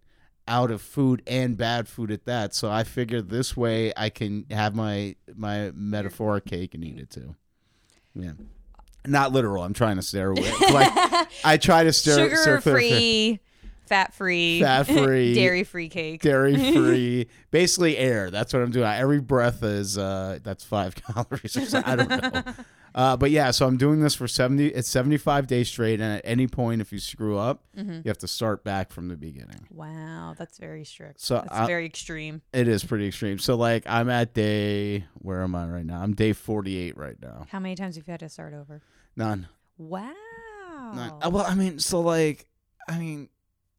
out of food and bad food at that. So I figured this way I can have my my metaphoric cake and eat it too. Yeah. Not literal. I'm trying to stare away. Like I try to stare sugar stare clear- free, fat free, dairy free cake. dairy free, basically air. That's what I'm doing. Every breath is uh that's 5 calories or something. I don't know. Uh, but yeah, so I'm doing this for 70 it's 75 days straight and at any point if you screw up, Mm-hmm. you have to start back from the beginning. Wow, that's very strict. So that's I- very extreme. It is pretty extreme. So like I'm at day where am I right now? I'm day 48 right now. How many times have you had to start over? None. Wow. None. Uh, Well, I mean, so like I mean,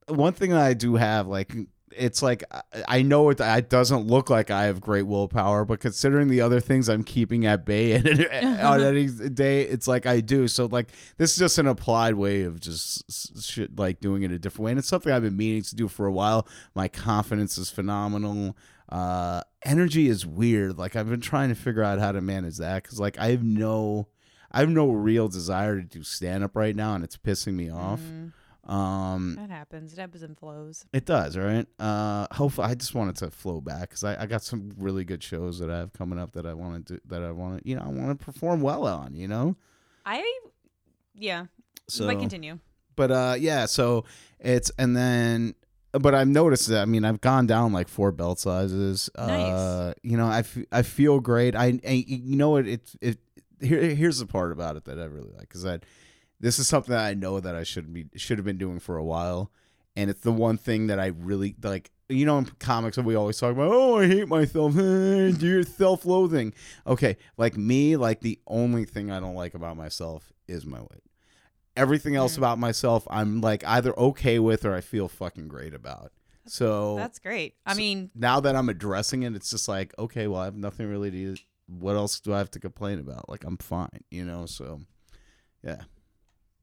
one thing that I do have like it's like I- know it, it doesn't look like I have great willpower, but considering the other things I'm keeping at bay and on any day, it's like I do. So like this is just an applied way of just shit, like doing it a different way, and it's something I've been meaning to do for a while. My confidence is phenomenal. Uh, energy is weird. Like I've been trying to figure out how to manage that because like I have no, I have no real desire to do stand up right now, and it's pissing me off. Mm, Um, that happens. It ebbs and flows. it does, right? Uh, hopefully, I just wanted to flow back because I, I got some really good shows that I have coming up that I want to do that I want to, you know, I want to perform well on, you know. I, yeah. So, but continue. but uh, yeah, so it's and then, but I've noticed that. I mean, I've gone down like four belt sizes. Nice. Uh, you know, I, f- I feel great. I, I you know what it it here here's the part about it that I really like is that this is something that I know that I should be should have been doing for a while, and it's the one thing that I really like. You know, in comics, we always talk about, oh, I hate myself, you're self-loathing. Okay, like me, like the only thing I don't like about myself is my weight. Everything else about myself, I'm like either okay with or I feel fucking great about. So That's great. I so- mean, now that I'm addressing it, it's just like, okay, well, I have nothing really to. What else do I have to complain about? Like, I'm fine, you know. So, yeah.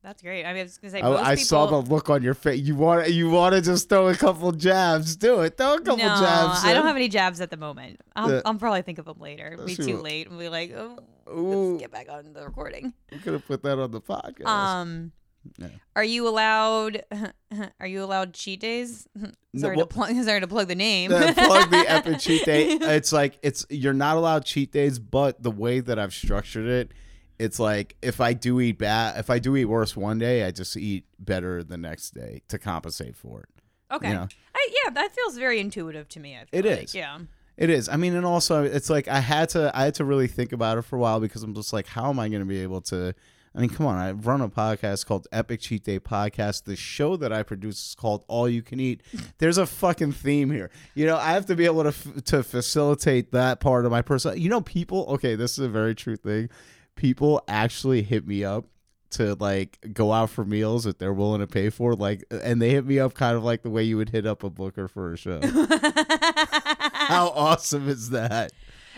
That's great. I mean, I was gonna say I, I people. saw the look on your face. You want you want to just throw a couple jabs? Do it. Throw a couple no, jabs. I don't have any jabs at the moment. I'll, Yeah. I'll probably think of them later. Be too late. and be like, oh, Ooh, let's get back on the recording. we could have put that on the podcast. Um, Are you allowed? Are you allowed cheat days? Sorry well- to plug. Sorry to plug the name. Plug the epic cheat day. It's like it's you're not allowed cheat days, but the way that I've structured it, it's like if I do eat bad, if I do eat worse one day, I just eat better the next day to compensate for it. okay. You know? I, yeah, that feels very intuitive to me. I feel It like. is. Yeah. It is. I mean, and also it's like I had to I had to really think about it for a while because I'm just like, how am I going to be able to? I mean, come on! I run a podcast called Epic Cheat Day Podcast. The show that I produce is called All You Can Eat. There's a fucking theme here. You know, I have to be able to f- to facilitate that part of my person. You know, people. Okay, this is a very true thing. People actually hit me up to like go out for meals that they're willing to pay for like and they hit me up kind of like the way you would hit up a booker for a show how awesome is that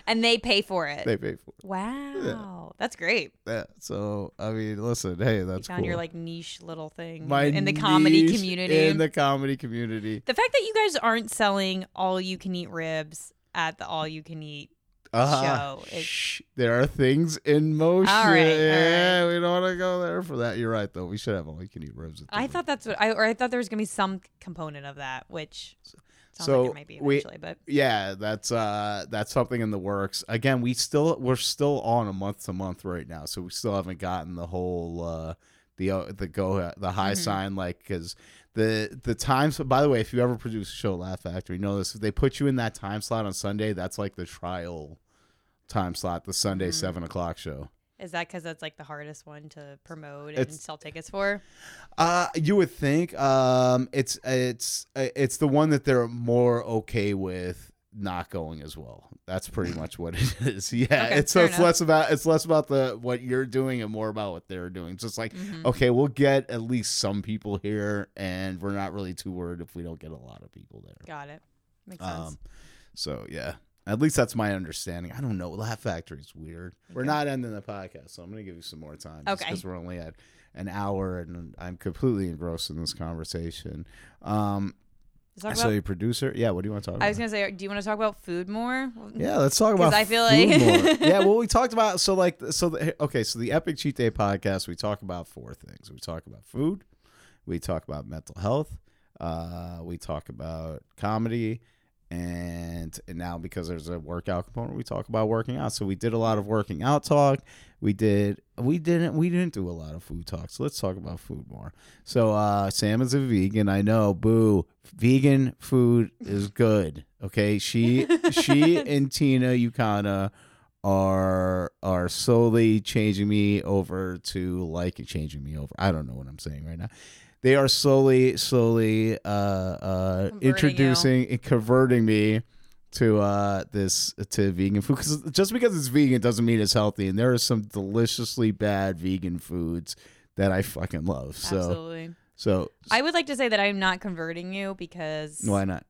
and they pay for it. they pay for it. wow, that's great. Yeah. So I mean, listen, hey, You that's found cool. your like niche little thing My in the comedy community. In the comedy community. the fact that you guys aren't selling all you can eat ribs at the all you can eat Uh-huh. show Shh. There are things in motion. All right, all yeah, we don't want to go there for that. You're right, though. We should have all you can eat ribs. I thought that's what I or I thought there was gonna be some component of that, which sounds So like might be we- but yeah, that's uh that's something in the works. Again, we still we're still on a month to month right now, so we still haven't gotten the whole uh the uh, the go the high Mhm. sign like because the the times. By the way, if you ever produce a show, Laugh Factory, know this. If they put you in that time slot on Sunday, that's like the trial time slot, the Sunday Mhm. seven o'clock show. is that because that's like the hardest one to promote and It's- sell tickets for? Uh, you would think. Um, it's it's uh, it's the one that they're more okay with not going as well. That's pretty much what it is. Yeah, Okay, it's so it's enough. less about it's less about the what you're doing and more about what they're doing. Just like Mhm. okay, we'll get at least some people here, and we're not really too worried if we don't get a lot of people there. Got it. Makes sense. Um, so yeah. At least that's my understanding. I don't know. Laugh Factory is weird. We're not ending the podcast, so I'm going to give you some more time. Okay. Because we're only at an hour, and I'm completely engrossed in this conversation. Um, Let's so about- your producer, yeah. What do you want to talk about? I was gonna say, do you want to talk about food more? yeah, let's talk about. I feel food like- yeah. Well, we talked about so like so the, okay. So the Epic Cheat Day podcast, we talk about four things. We talk about food, we talk about mental health, uh, we talk about comedy, and, and now because there's a workout component, we talk about working out. So we did a lot of working out talk. We did we didn't we didn't do a lot of food talk. So let's talk about food more. So uh, Sam is a vegan. I know. Boo. Vegan food is good. Okay. She she and Tina Yukana are are slowly changing me over to like changing me over. I don't know what I'm saying right now. They are slowly, slowly uh, uh, Converting you. introducing and converting me to uh, this to vegan food. Because just because it's vegan doesn't mean it's healthy. And there are some deliciously bad vegan foods that I fucking love. So, Absolutely. so I would like to say that I'm not converting you because why not?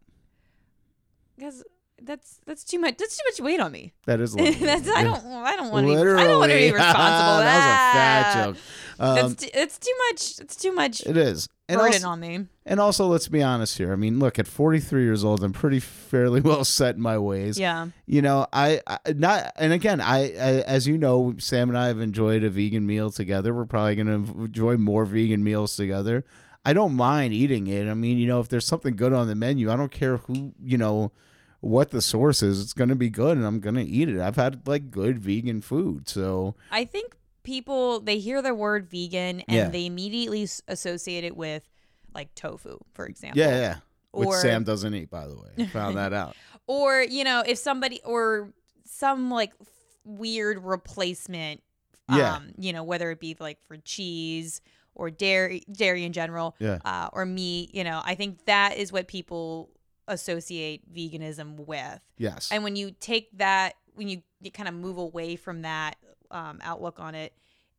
because that's that's too much. That's too much weight on me. That is that's I don't I don't want to. I don't want to be responsible. that was a fat joke. Um, That's too, it's too much. It's too much it is. And burden also, on me. and also, let's be honest here. I mean, look, at 43 years old, I'm pretty fairly well set in my ways. Yeah. You know, I, I not, and again, I, I, as you know, Sam and I have enjoyed a vegan meal together. We're probably going to enjoy more vegan meals together. I don't mind eating it. I mean, you know, if there's something good on the menu, I don't care who, you know, what the source is. It's going to be good, and I'm going to eat it. I've had like good vegan food, so I think people they hear the word vegan and Yeah. they immediately s- associate it with like tofu, for example. yeah, yeah. Which Or- Sam doesn't eat, by the way. Found that out. Or you know, if somebody or some like f- weird replacement. Yeah. Um, you know, whether it be like for cheese or dairy, dairy in general, Yeah. uh, or meat. You know, I think that is what people associate veganism with. Yes. And when you take that, when you, you kind of move away from that um, outlook on it,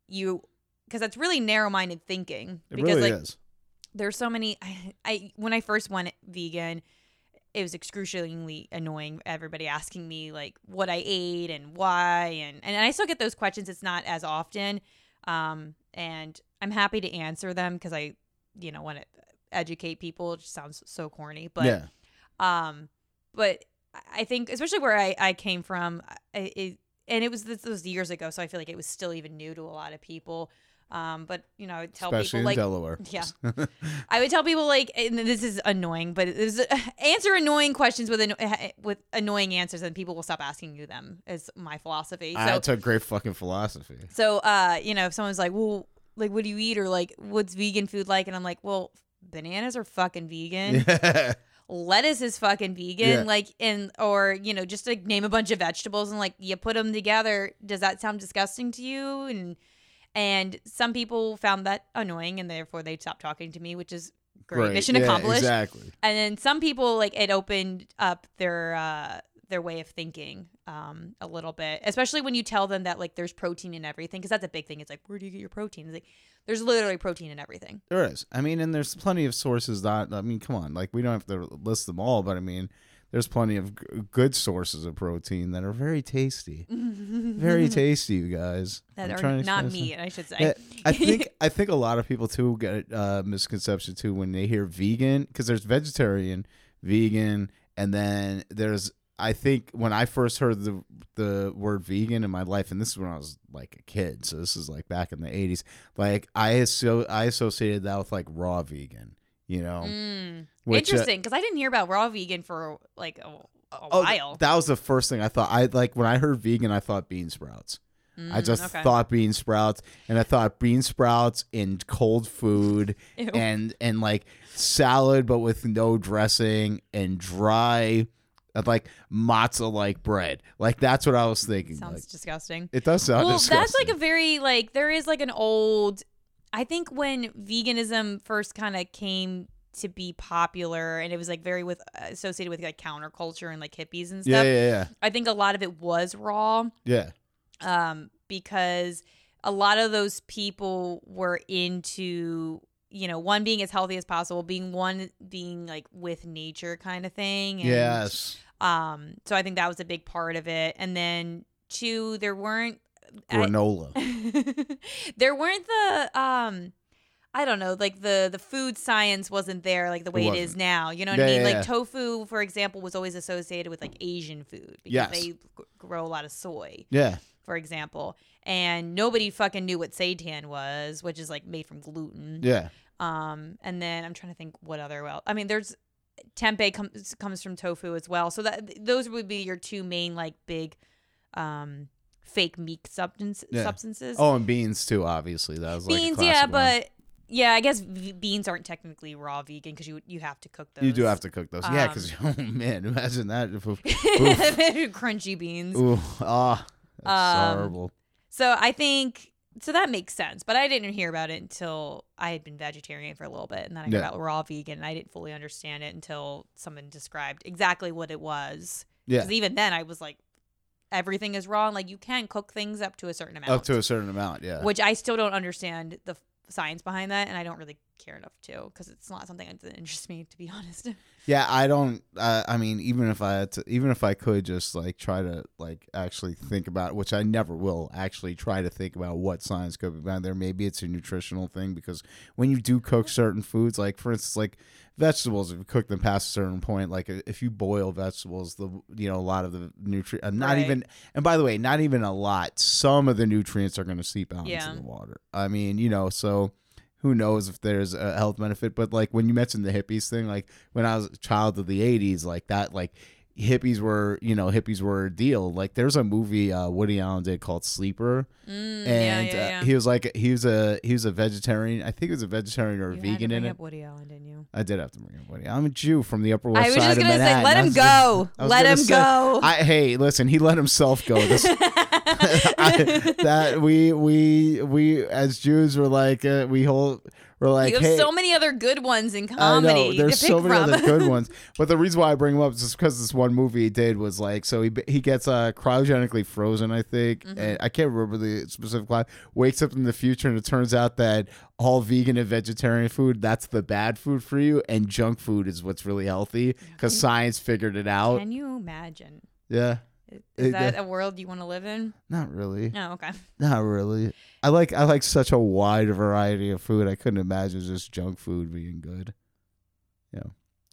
you because that's really narrow-minded thinking. it because really like is. there's so many. I, I when I first went vegan, it was excruciatingly annoying. Everybody asking me like what I ate and why, and and I still get those questions. It's not as often, um, and I'm happy to answer them because I, you know, want to educate people. It just sounds so corny, but yeah. um, but I think especially where I, I came from, I, it, and it was this, was years ago, so I feel like it was still even new to a lot of people. Um, but you know, I would tell Especially people like Delaware. yeah. I would tell people like, and this is annoying, but is answer annoying questions with anno- eh, with annoying answers, and people will stop asking you them. Is my philosophy. So, That's a great fucking philosophy. so uh, you know, if someone's like, well, like, what do you eat, or like, what's vegan food like, and I'm like, well, bananas are fucking vegan. Yeah. Lettuce is fucking vegan, Yeah. like, and or you know, just like name a bunch of vegetables and like you put them together. Does that sound disgusting to you? And and some people found that annoying, and therefore they stopped talking to me, which is great, mission Yeah, accomplished. Exactly. And then some people like it opened up their uh their way of thinking um a little bit, especially when you tell them that like there's protein in everything, because that's a big thing. It's like where do you get your protein? It's like there's literally protein in everything. There is. I mean, and there's plenty of sources that I mean, come on, like we don't have to list them all, but I mean, there's plenty of g- good sources of protein that are very tasty, very tasty, you guys. that I'm are not meat, I should say. Yeah, I think I think a lot of people too get uh, misconception too when they hear vegan because there's vegetarian, vegan, and then there's I think when I first heard the the word vegan in my life, and this is when I was like a kid, so this is like back in the '80s. Like I asso- I associated that with like raw vegan, you know. Mm. which, uh, Interesting, because I didn't hear about raw vegan for like a, a oh, while. that was the first thing I thought. I like when I heard vegan, I thought bean sprouts. I Mm, just okay. thought bean sprouts, and I thought bean sprouts in cold food, Ew. and and like salad, but with no dressing and dry, uh, like matzo like bread. Like that's what I was thinking. sounds Like, disgusting. it does sound disgusting. well, disgusting. that's like a very like there is like an old. I think when veganism first kind of came to be popular, and it was like very with associated with like counterculture and like hippies and stuff. yeah, yeah, yeah, I think a lot of it was raw, yeah. um, because a lot of those people were into you know one being as healthy as possible, being one being like with nature kind of thing. And, Yes, Um, so I think that was a big part of it, and then two, there weren't. I- granola. there weren't the um I don't know, like the the food science wasn't there like the way it is now. You know what Yeah, I mean? yeah, like yeah. tofu, for example, was always associated with like Asian food because Yes. they g- grow a lot of soy, yeah, for example. And nobody fucking knew what seitan was, which is like made from gluten. yeah. Um, and then I'm trying to think what other well, I mean, there's tempeh comes comes from tofu as well. So that those would be your two main like big, um, fake meat substance Yeah. substances. Oh, and beans too. Obviously, that was like beans, yeah, one. but yeah, I guess v- beans aren't technically raw vegan because you you have to cook those. you do have to cook those. yeah, Um, because oh man, imagine that. Crunchy beans. ooh, ah, that's Um, horrible. So I think so that makes sense, but I didn't hear about it until I had been vegetarian for a little bit, and then I heard Yeah. about raw vegan, and I didn't fully understand it until someone described exactly what it was. Yeah, Because even then, I was like, everything is raw, and like you can cook things up to a certain amount, up to a certain amount. Yeah, which I still don't understand the science behind that, and I don't really care enough to, because it's not something that interests me, to be honest. Yeah, I don't. Uh, I mean, even if I had to, even if I could just like try to like actually think about, which I never will actually try to think about what science could be behind there. Maybe it's a nutritional thing because when you do cook certain foods, like for instance, like vegetables, if you cook them past a certain point, like if you boil vegetables, the you know a lot of the nutrient, uh, not Right. even, and by the way, not even a lot. Some of the nutrients are going to seep out Yeah. into the water. I mean, you know, so who knows if there's a health benefit but like when you mentioned the hippies thing like when i was a child of the 80s like that like hippies were you know hippies were a deal like there's a movie uh woody allen did called sleeper Mm, and yeah, yeah, yeah. Uh, he was like he was a he was a vegetarian i think he was a vegetarian or a You to vegan in it Woody Allen, didn't you? i did have to bring up woody i'm a jew from the upper west I was side just gonna say, let him go. gonna- Let him say- go. I, hey listen he let himself go this I, that we we we as Jews were like uh, we hold we're like you have hey, so many other good ones in I comedy. know there's so many from. other good ones, but the reason why I bring him up is just because this one movie he did was like so he he gets uh cryogenically frozen I think Mm-hmm. and I can't remember the specific line wakes up in the future and it turns out that all vegan and vegetarian food that's the bad food for you and junk food is what's really healthy because science figured it out Can you imagine? yeah Is that a world you want to live in? not really Oh, okay. Not really. I like I like such a wide variety of food. I couldn't imagine just junk food being good. Yeah.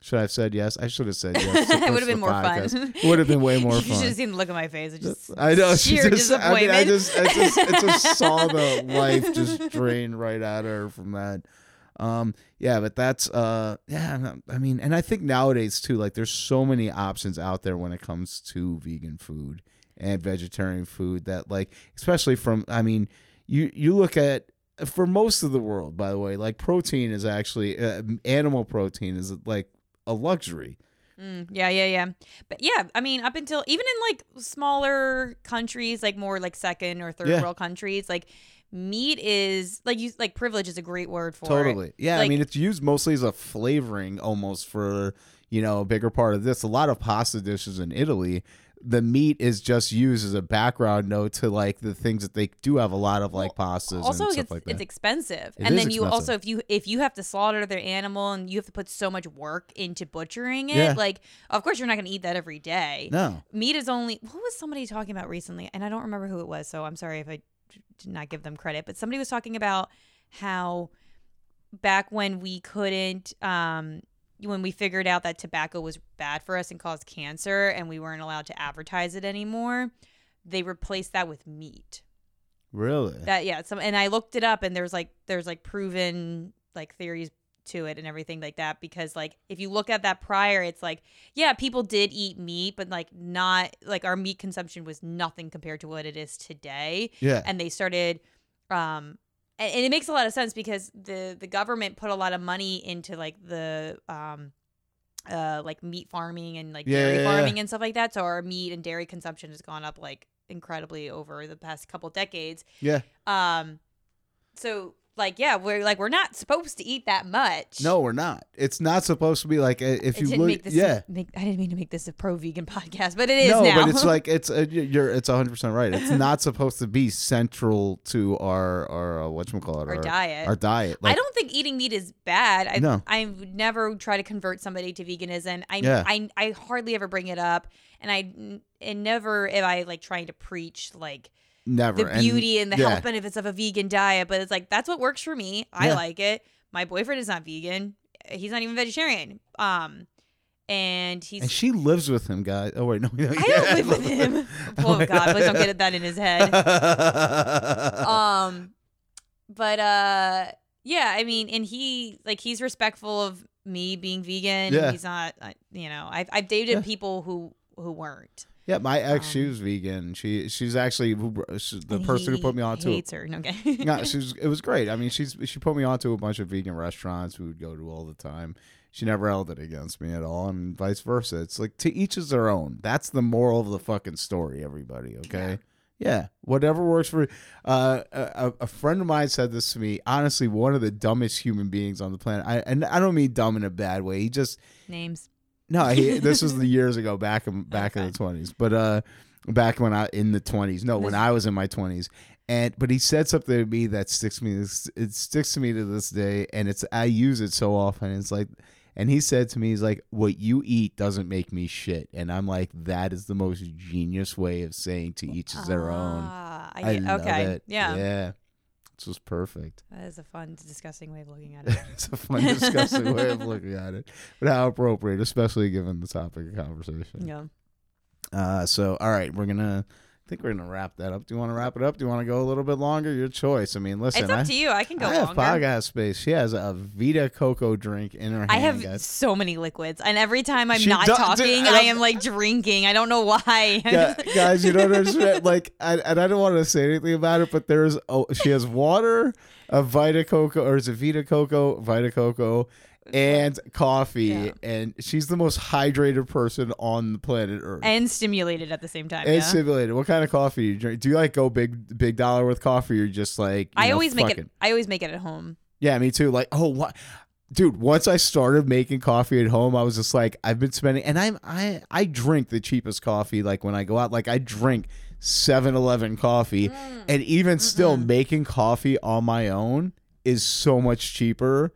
Should I have said yes? I should have said yes. it would have been more fun. It would have been way more you should have seen the look on my face. It's just I know. She sheer just, I, mean, disappointment. I just, I just, I just saw the life just drain right out of her from that. Um, yeah, but that's, uh, yeah. I mean, and I think nowadays too, like, there's so many options out there when it comes to vegan food and vegetarian food that, like, especially from, I mean, you you look at for most of the world, by the way, like protein is actually uh, animal protein is like a luxury. Mm, yeah, yeah, yeah. But yeah, I mean, up until even in like smaller countries, like more like second or third Yeah. world countries, like meat is like you like privilege is a great word for it. Totally. Yeah, I mean it's used mostly as a flavoring almost for, you know, a bigger part of this. A lot of pasta dishes in Italy, the meat is just used as a background note to like the things that they do have a lot of like pastas Also, and stuff it's, like it's expensive, It and then you expensive. also if you if you have to slaughter their animal and you have to put so much work into butchering it, Yeah. like of course you're not going to eat that every day. no. meat is only what was somebody talking about recently and i don't remember who it was so i'm sorry if i did not give them credit but somebody was talking about how back when we couldn't um when we figured out that tobacco was bad for us and caused cancer and we weren't allowed to advertise it anymore they replaced that with meat Really? that yeah some and i looked it up and there's like there's like proven like theories to it and everything like that because like if you look at that prior it's like yeah people did eat meat but like not like our meat consumption was nothing compared to what it is today yeah. and they started um and, and it makes a lot of sense because the the government put a lot of money into like the um uh like meat farming and like Yeah, dairy yeah, yeah. farming and stuff like that so our meat and dairy consumption has gone up like incredibly over the past couple decades yeah. um so like yeah we're like we're not supposed to eat that much No, we're not. It's not supposed to be like uh, if you didn't look make this yeah. make, I didn't mean to make this a pro vegan podcast, but it is no, now. but it's like it's uh, you're it's 100% right. It's not supposed to be central to our our uh, whatchamacallit Our diet. Our diet. I don't think eating meat is bad. I No. I would never try to convert somebody to veganism. I Yeah. I I hardly ever bring it up, and I and never am I like trying to preach like never the And- beauty and the yeah. health benefits of a vegan diet. But it's like that's what works for me. I Yeah. like it. My boyfriend is not vegan. He's not even vegetarian. Um, and he's And she lives with him, guys. Oh wait, no, no I don't live with him. Oh God, please don't get that in his head. um but uh yeah i mean and he like he's respectful of me being vegan Yeah. he's not uh, you know i've, I've dated Yeah. people who who weren't yeah, my ex, she Um, was vegan. She she's actually the person who put me on to. it. hates her okay Yeah, she was, it was great. I mean, she's she put me on to a bunch of vegan restaurants we would go to all the time. She never held it against me at all, and vice versa. It's like to each is their own. That's the moral of the fucking story, everybody. Okay. Yeah, whatever works for. Uh, a, a friend of mine said this to me. Honestly, one of the dumbest human beings on the planet. I and I don't mean dumb in a bad way. He just names no. He, this was the years ago, back in back in the twenties. But uh, back when I in the twenties. No, when I was in my twenties. And but he said something to me that sticks me. It sticks to me to this day, and it's I use it so often. It's like, and he said to me, he's like, "What you eat doesn't make me shit." And I'm like, that is the most genius way of saying to each is their own. Ah, I I love okay it. yeah yeah, it's just perfect. that is a fun disgusting way of looking at it it's a fun, disgusting way of looking at it, but how appropriate, especially given the topic of conversation. yeah Uh, so all right, we're gonna. I think we're gonna wrap that up. Do you want to wrap it up? Do you want to go a little bit longer? Your choice. I mean, listen, it's up I, to you i can go I have longer space. She has a Vita Coco drink in her I hand. have guys. so many liquids, and every time I'm She not does- talking, and I am like drinking. I don't know why. Yeah, guys, you don't understand. Like, I, and I don't want to say anything about it, but there's oh, she has water, a Vita Coco, or is it Vita Coco, Vita Coco, and coffee, Yeah. and she's the most hydrated person on the planet Earth. and stimulated at the same time. And yeah. simulated. What kind of coffee do you drink? Do you like go big, big dollar with coffee, or just like I know, always make it. I always make it at home. Yeah, me too. Like, oh, what, dude? Once I started making coffee at home, I was just like, I've been spending, and I'm I I drink the cheapest coffee. Like when I go out, like I drink 7-Eleven coffee, mm. and even mm-hmm. still, making coffee on my own is so much cheaper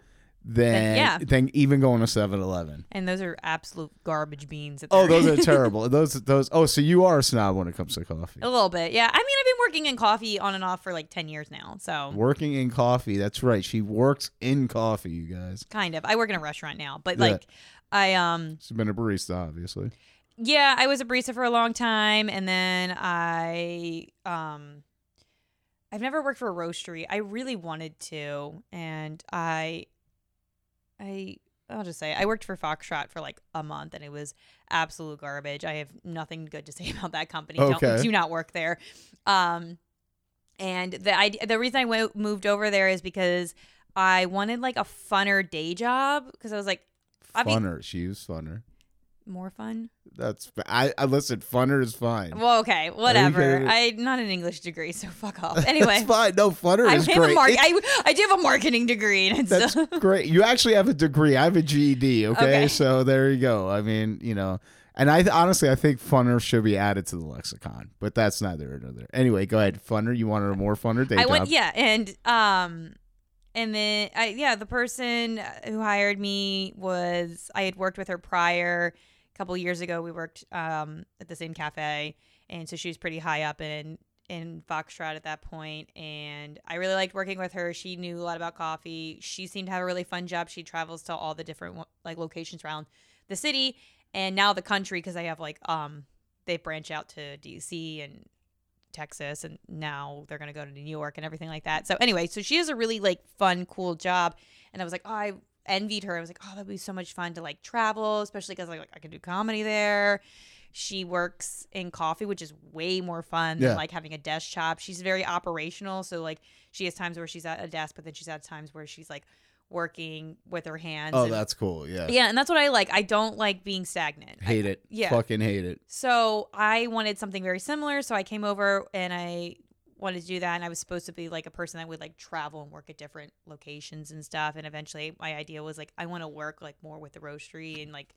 than yeah. than even going to 7-Eleven. And those are absolute garbage beans. Oh, those are terrible. Those those. Oh, so you are a snob when it comes to coffee. a little bit. Yeah. I mean, I've been working in coffee on and off for like 10 years now. So Working in coffee. That's right. She works in coffee. You guys. kind of. I work in a restaurant now, but Yeah. like I um She's been a barista, obviously. yeah, I was a barista for a long time and then I um I've never worked for a roastery. I really wanted to and I I I'll just say I worked for Foxtrot for like a month and it was absolute garbage. I have nothing good to say about that company. Okay. Don't do not work there. Um and the idea, the reason I moved over there is because I wanted like a funner day job because I was like I mean- Funner. she used funner. More fun. That's I, I listen. Funner is fine. Well, okay, whatever. I'm not an English degree, so fuck off. Anyway, That's fine. No, funner I is have a great. mar- It- I, I do have a marketing degree, and it's That's still, great. You actually have a degree. I have a GED. Okay? Okay. so there you go. I mean, you know, and I honestly I think funner should be added to the lexicon, but that's neither here nor there. Anyway, go ahead. Funner. You wanted a more funner day I job? went, yeah, and um, and then I, yeah, the person who hired me was I had worked with her prior. Couple years ago, we worked um at the same cafe, and so she was pretty high up in in Foxtrot at that point, and I really liked working with her. She knew a lot about coffee. She seemed to have a really fun job. She travels to all the different like locations around the city and now the country because I have like um they branch out to DC and Texas and now they're gonna go to New York and everything like that. So anyway, so she has a really like fun, cool job, and I was like, oh, I envied her. I was like, oh, that'd be so much fun to like travel, especially because like I could do comedy there. She works in coffee, which is way more fun Yeah. than like having a desk job. She's very operational, so like she has times where she's at a desk, but then she's at times where she's like working with her hands. Oh, and- that's cool. Yeah. yeah, and that's what I like. I don't like being stagnant. I- Hate it. yeah. Fucking hate it. so I wanted something very similar. So I came over and I wanted to do that. And I was supposed to be like a person that would like travel and work at different locations and stuff. And eventually my idea was like, I want to work like more with the roastery and like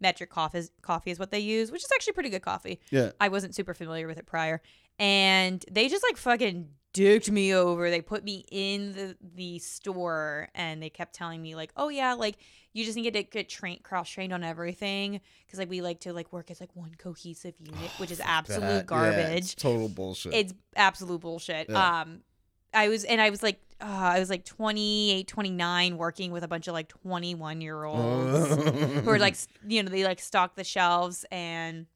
metric coffee is, coffee is what they use, which is actually pretty good coffee. Yeah. I wasn't super familiar with it prior. And they just like fucking dicked me over. They put me in the, the store and they kept telling me like, oh yeah, like you just need to get trained cross trained on everything because like we like to like work as like one cohesive unit, which is absolute That- yeah, garbage. it's total bullshit. it's absolute bullshit. Yeah. Um, I was and I was like, uh, I was like 28, 29, working with a bunch of like 21 year olds who are like, you know, they like stock the shelves and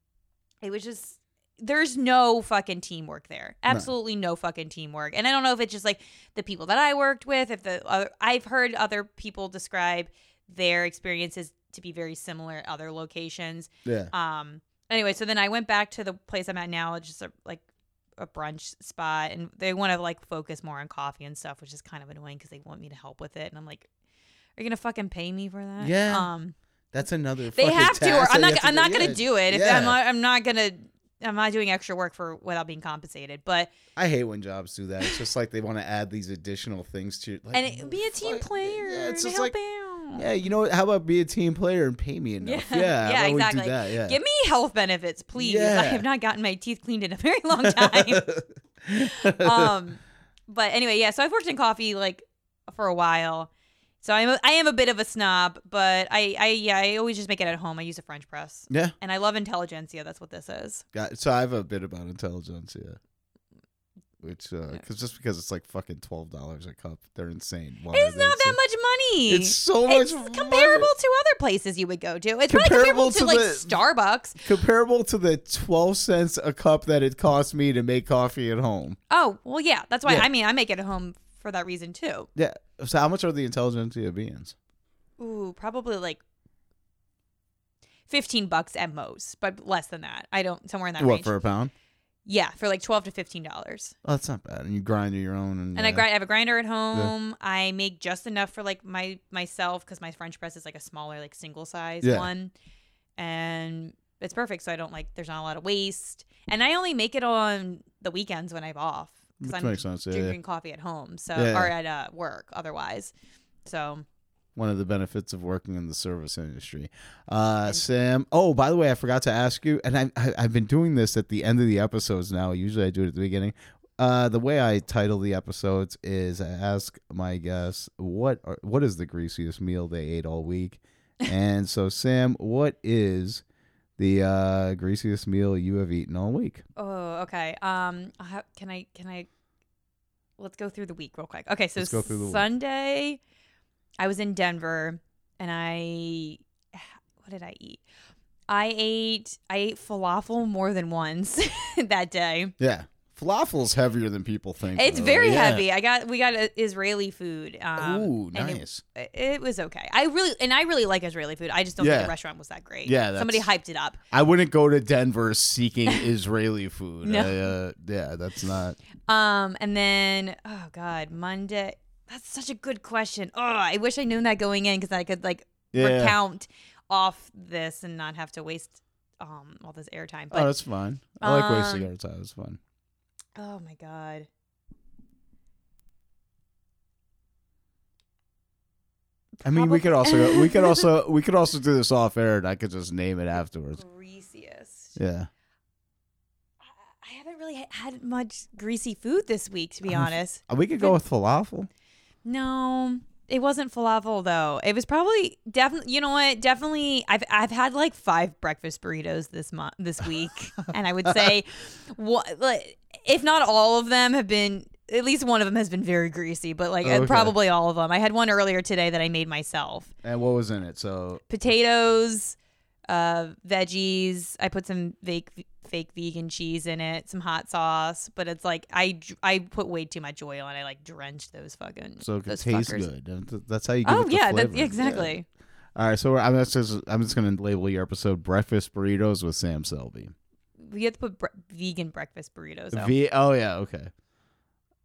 it was just, there's no fucking teamwork there. Absolutely no fucking teamwork. And I don't know if it's just like the people that I worked with, if the other, I've heard other people describe their experiences to be very similar at other locations. yeah. Um. Anyway, so then I went back to the place I'm at now, it's just a, like a brunch spot, and they want to like focus more on coffee and stuff, which is kind of annoying because they want me to help with it, and I'm like, are you gonna fucking pay me for that? Yeah. Um. That's another. Thing. They have to, or I'm not. I'm not do. gonna Yeah. do it. If Yeah. I'm not. I'm not gonna. I'm I doing extra work for without being compensated. But I hate when jobs do that. It's just like they want to add these additional things to like, and it, be a team fuck- player. Yeah, it's just like out. yeah, you know what? How about be a team player and pay me enough? Yeah. Yeah, Yeah, how about we exactly. do that? Yeah. Give me health benefits, please. Yeah. I have not gotten my teeth cleaned in a very long time. um but anyway yeah so i've worked in coffee like for a while so i'm a, i am a bit of a snob but i i yeah i always just make it at home i use a french press yeah. and i love intelligentsia that's what this is Got, so I have a bit about intelligence, yeah. Which, uh, Yeah. cause just because it's like fucking twelve dollars a cup, they're insane. Why it's not that much money It's so much it's money. comparable to other places you would go to it's Comparable comparable to, to like the- starbucks comparable to the twelve cents a cup that it cost me to make coffee at home. oh well yeah that's why Yeah. i mean i make it at home for that reason too Yeah. So how much are the intelligentsia beans? Ooh, probably like 15 bucks at most, but less than that. I don't somewhere in that what range. for a pound? yeah, for like 12 to 15 dollars. Oh, that's not bad. And you grind your own, and, And I grind I have a grinder at home. I make just enough for like my myself cuz my french press is like a smaller like single size Yeah. one. And it's perfect so I don't like there's not a lot of waste. And I only make it on the weekends when I'm off Which I'm makes sense. Yeah, yeah. drinking coffee at home. So Yeah. or at uh, work otherwise. So One of the benefits of working in the service industry. Uh, Sam. Oh, by the way, I forgot to ask you, and I, I I've been doing this at the end of the episodes now. Usually, I do it at the beginning. Uh, the way I title the episodes is I ask my guests what are, what is the greasiest meal they ate all week, and so Sam, what is the uh, greasiest meal you have eaten all week? Oh, okay. Um, ha- can I can I? Let's go through the week real quick. Okay, so Let's go through the week. Sunday, I was in Denver, and I what did I eat? I ate I ate falafel more than once that day. Yeah, falafel's heavier than people think. It's though. very Yeah. heavy. I got we got Israeli food. Um, Ooh, nice. It, it was okay. I really and I really like Israeli food. I just don't Yeah. think the restaurant was that great. Yeah, somebody hyped it up. I wouldn't go to Denver seeking Israeli food. No. I, uh, yeah, that's not. Um, and then oh god, Monday. That's such a good question. Oh, I wish I knew that going in because I could like Yeah. recount off this and not have to waste um all this airtime. oh, that's fine. I like wasting um, our time. It's fun. Oh my god. I mean, we could also we could also we could also do this off air, and I could just name it afterwards. greasiest. Yeah. I- haven't really had much greasy food this week, to be Um, honest. We could go with falafel. No, it wasn't falafel though. It was probably definitely. You know what? Definitely. I've I've had like five breakfast burritos this month this week, and I would say, what if not all of them have been. At least one of them has been very greasy, but like uh, Okay. probably all of them. I had one earlier today that I made myself. And what was in it? So Potatoes, uh, veggies. I put some fake fake vegan cheese in it, some hot sauce, but it's like I I put way too much oil and I like drenched those fucking so it those taste fuckers. good. That's how you give Oh yeah, that, flavor. exactly. All right, so I'm just I'm just gonna label your episode "Breakfast Burritos with Sam Selby." We have to put bre- vegan breakfast burritos. Out. V. Oh yeah. Okay.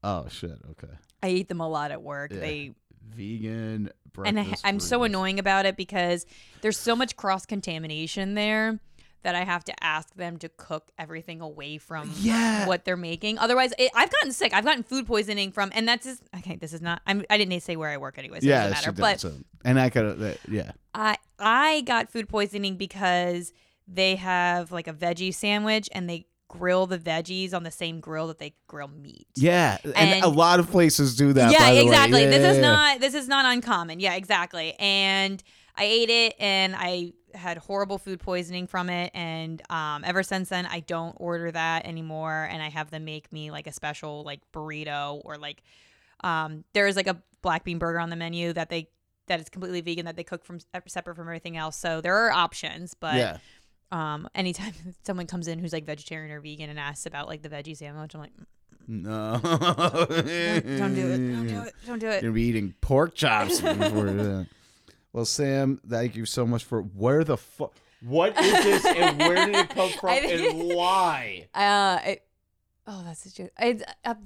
Oh shit. Okay. I eat them a lot at work. Yeah. They Vegan breakfast. and I, I'm so annoying about it because there's so much cross contamination there that I have to ask them to cook everything away from Yeah. what they're making. Otherwise, it, I've gotten sick. I've gotten food poisoning from, and that's just okay. This is not. I'm, I didn't say where I work anyway, so yeah, it doesn't matter. But so, and I could. Uh, yeah. I I got food poisoning because they have like a veggie sandwich and they grill the veggies on the same grill that they grill meat. Yeah, and, And- a lot of places do that. yeah, by the way. exactly. Yeah, this yeah, is yeah. not this is not uncommon. Yeah, exactly. And I ate it and I had horrible food poisoning from it and um ever since then I don't order that anymore and I have them make me like a special like burrito or like um there is like a black bean burger on the menu that they that is completely vegan that they cook from separate from everything else. So there are options, but Yeah. um anytime someone comes in who's like vegetarian or vegan and asks about like the veggie sandwich, I'm like No. don't, don't do it. Don't do it. Don't do it. You're Gonna be eating pork chops before that. Well, Sam, thank you so much for where the fuck. What is this and where did it come from and why? Uh, it, oh, that's a joke. It's up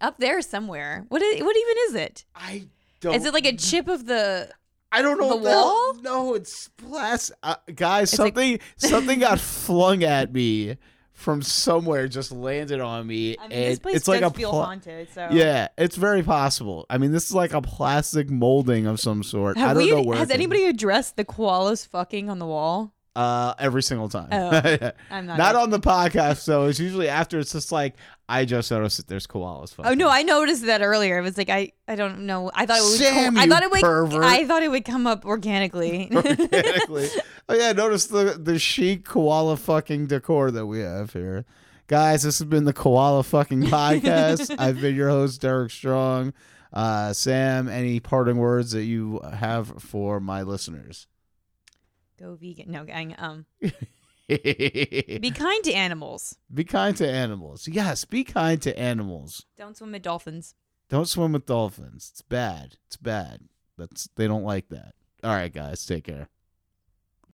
up there somewhere. What is? What even is it? I don't. Is it like a chip of the? I don't know. the wall? No, it's plastic. Uh, guys, It's like- something something got flung at me from somewhere, just landed on me, I mean, and this place it's like does a feel pla- haunted. So Yeah, it's very possible. I mean, this is like a plastic molding of some sort. Have I don't we? know where. has it came- anybody addressed the koalas fucking on the wall? Uh, every single time. Oh, I'm not. Not on the podcast so It's usually after. It's just like I just noticed that there's koalas. Oh no, I noticed that earlier. It was like I, I don't know. I thought it would. Sam, I you thought it would. pervert. I thought it would come up organically. organically. oh yeah, notice the the chic koala fucking decor that we have here. Guys, this has been the Koala fucking podcast. I've been your host, Derek Strong. Uh, Sam, any parting words that you have for my listeners? Go vegan. No, gang. Um, be kind to animals. Be kind to animals. Yes, be kind to animals. Don't swim with dolphins. Don't swim with dolphins. It's bad. It's bad. That's they don't like that. All right, guys, take care.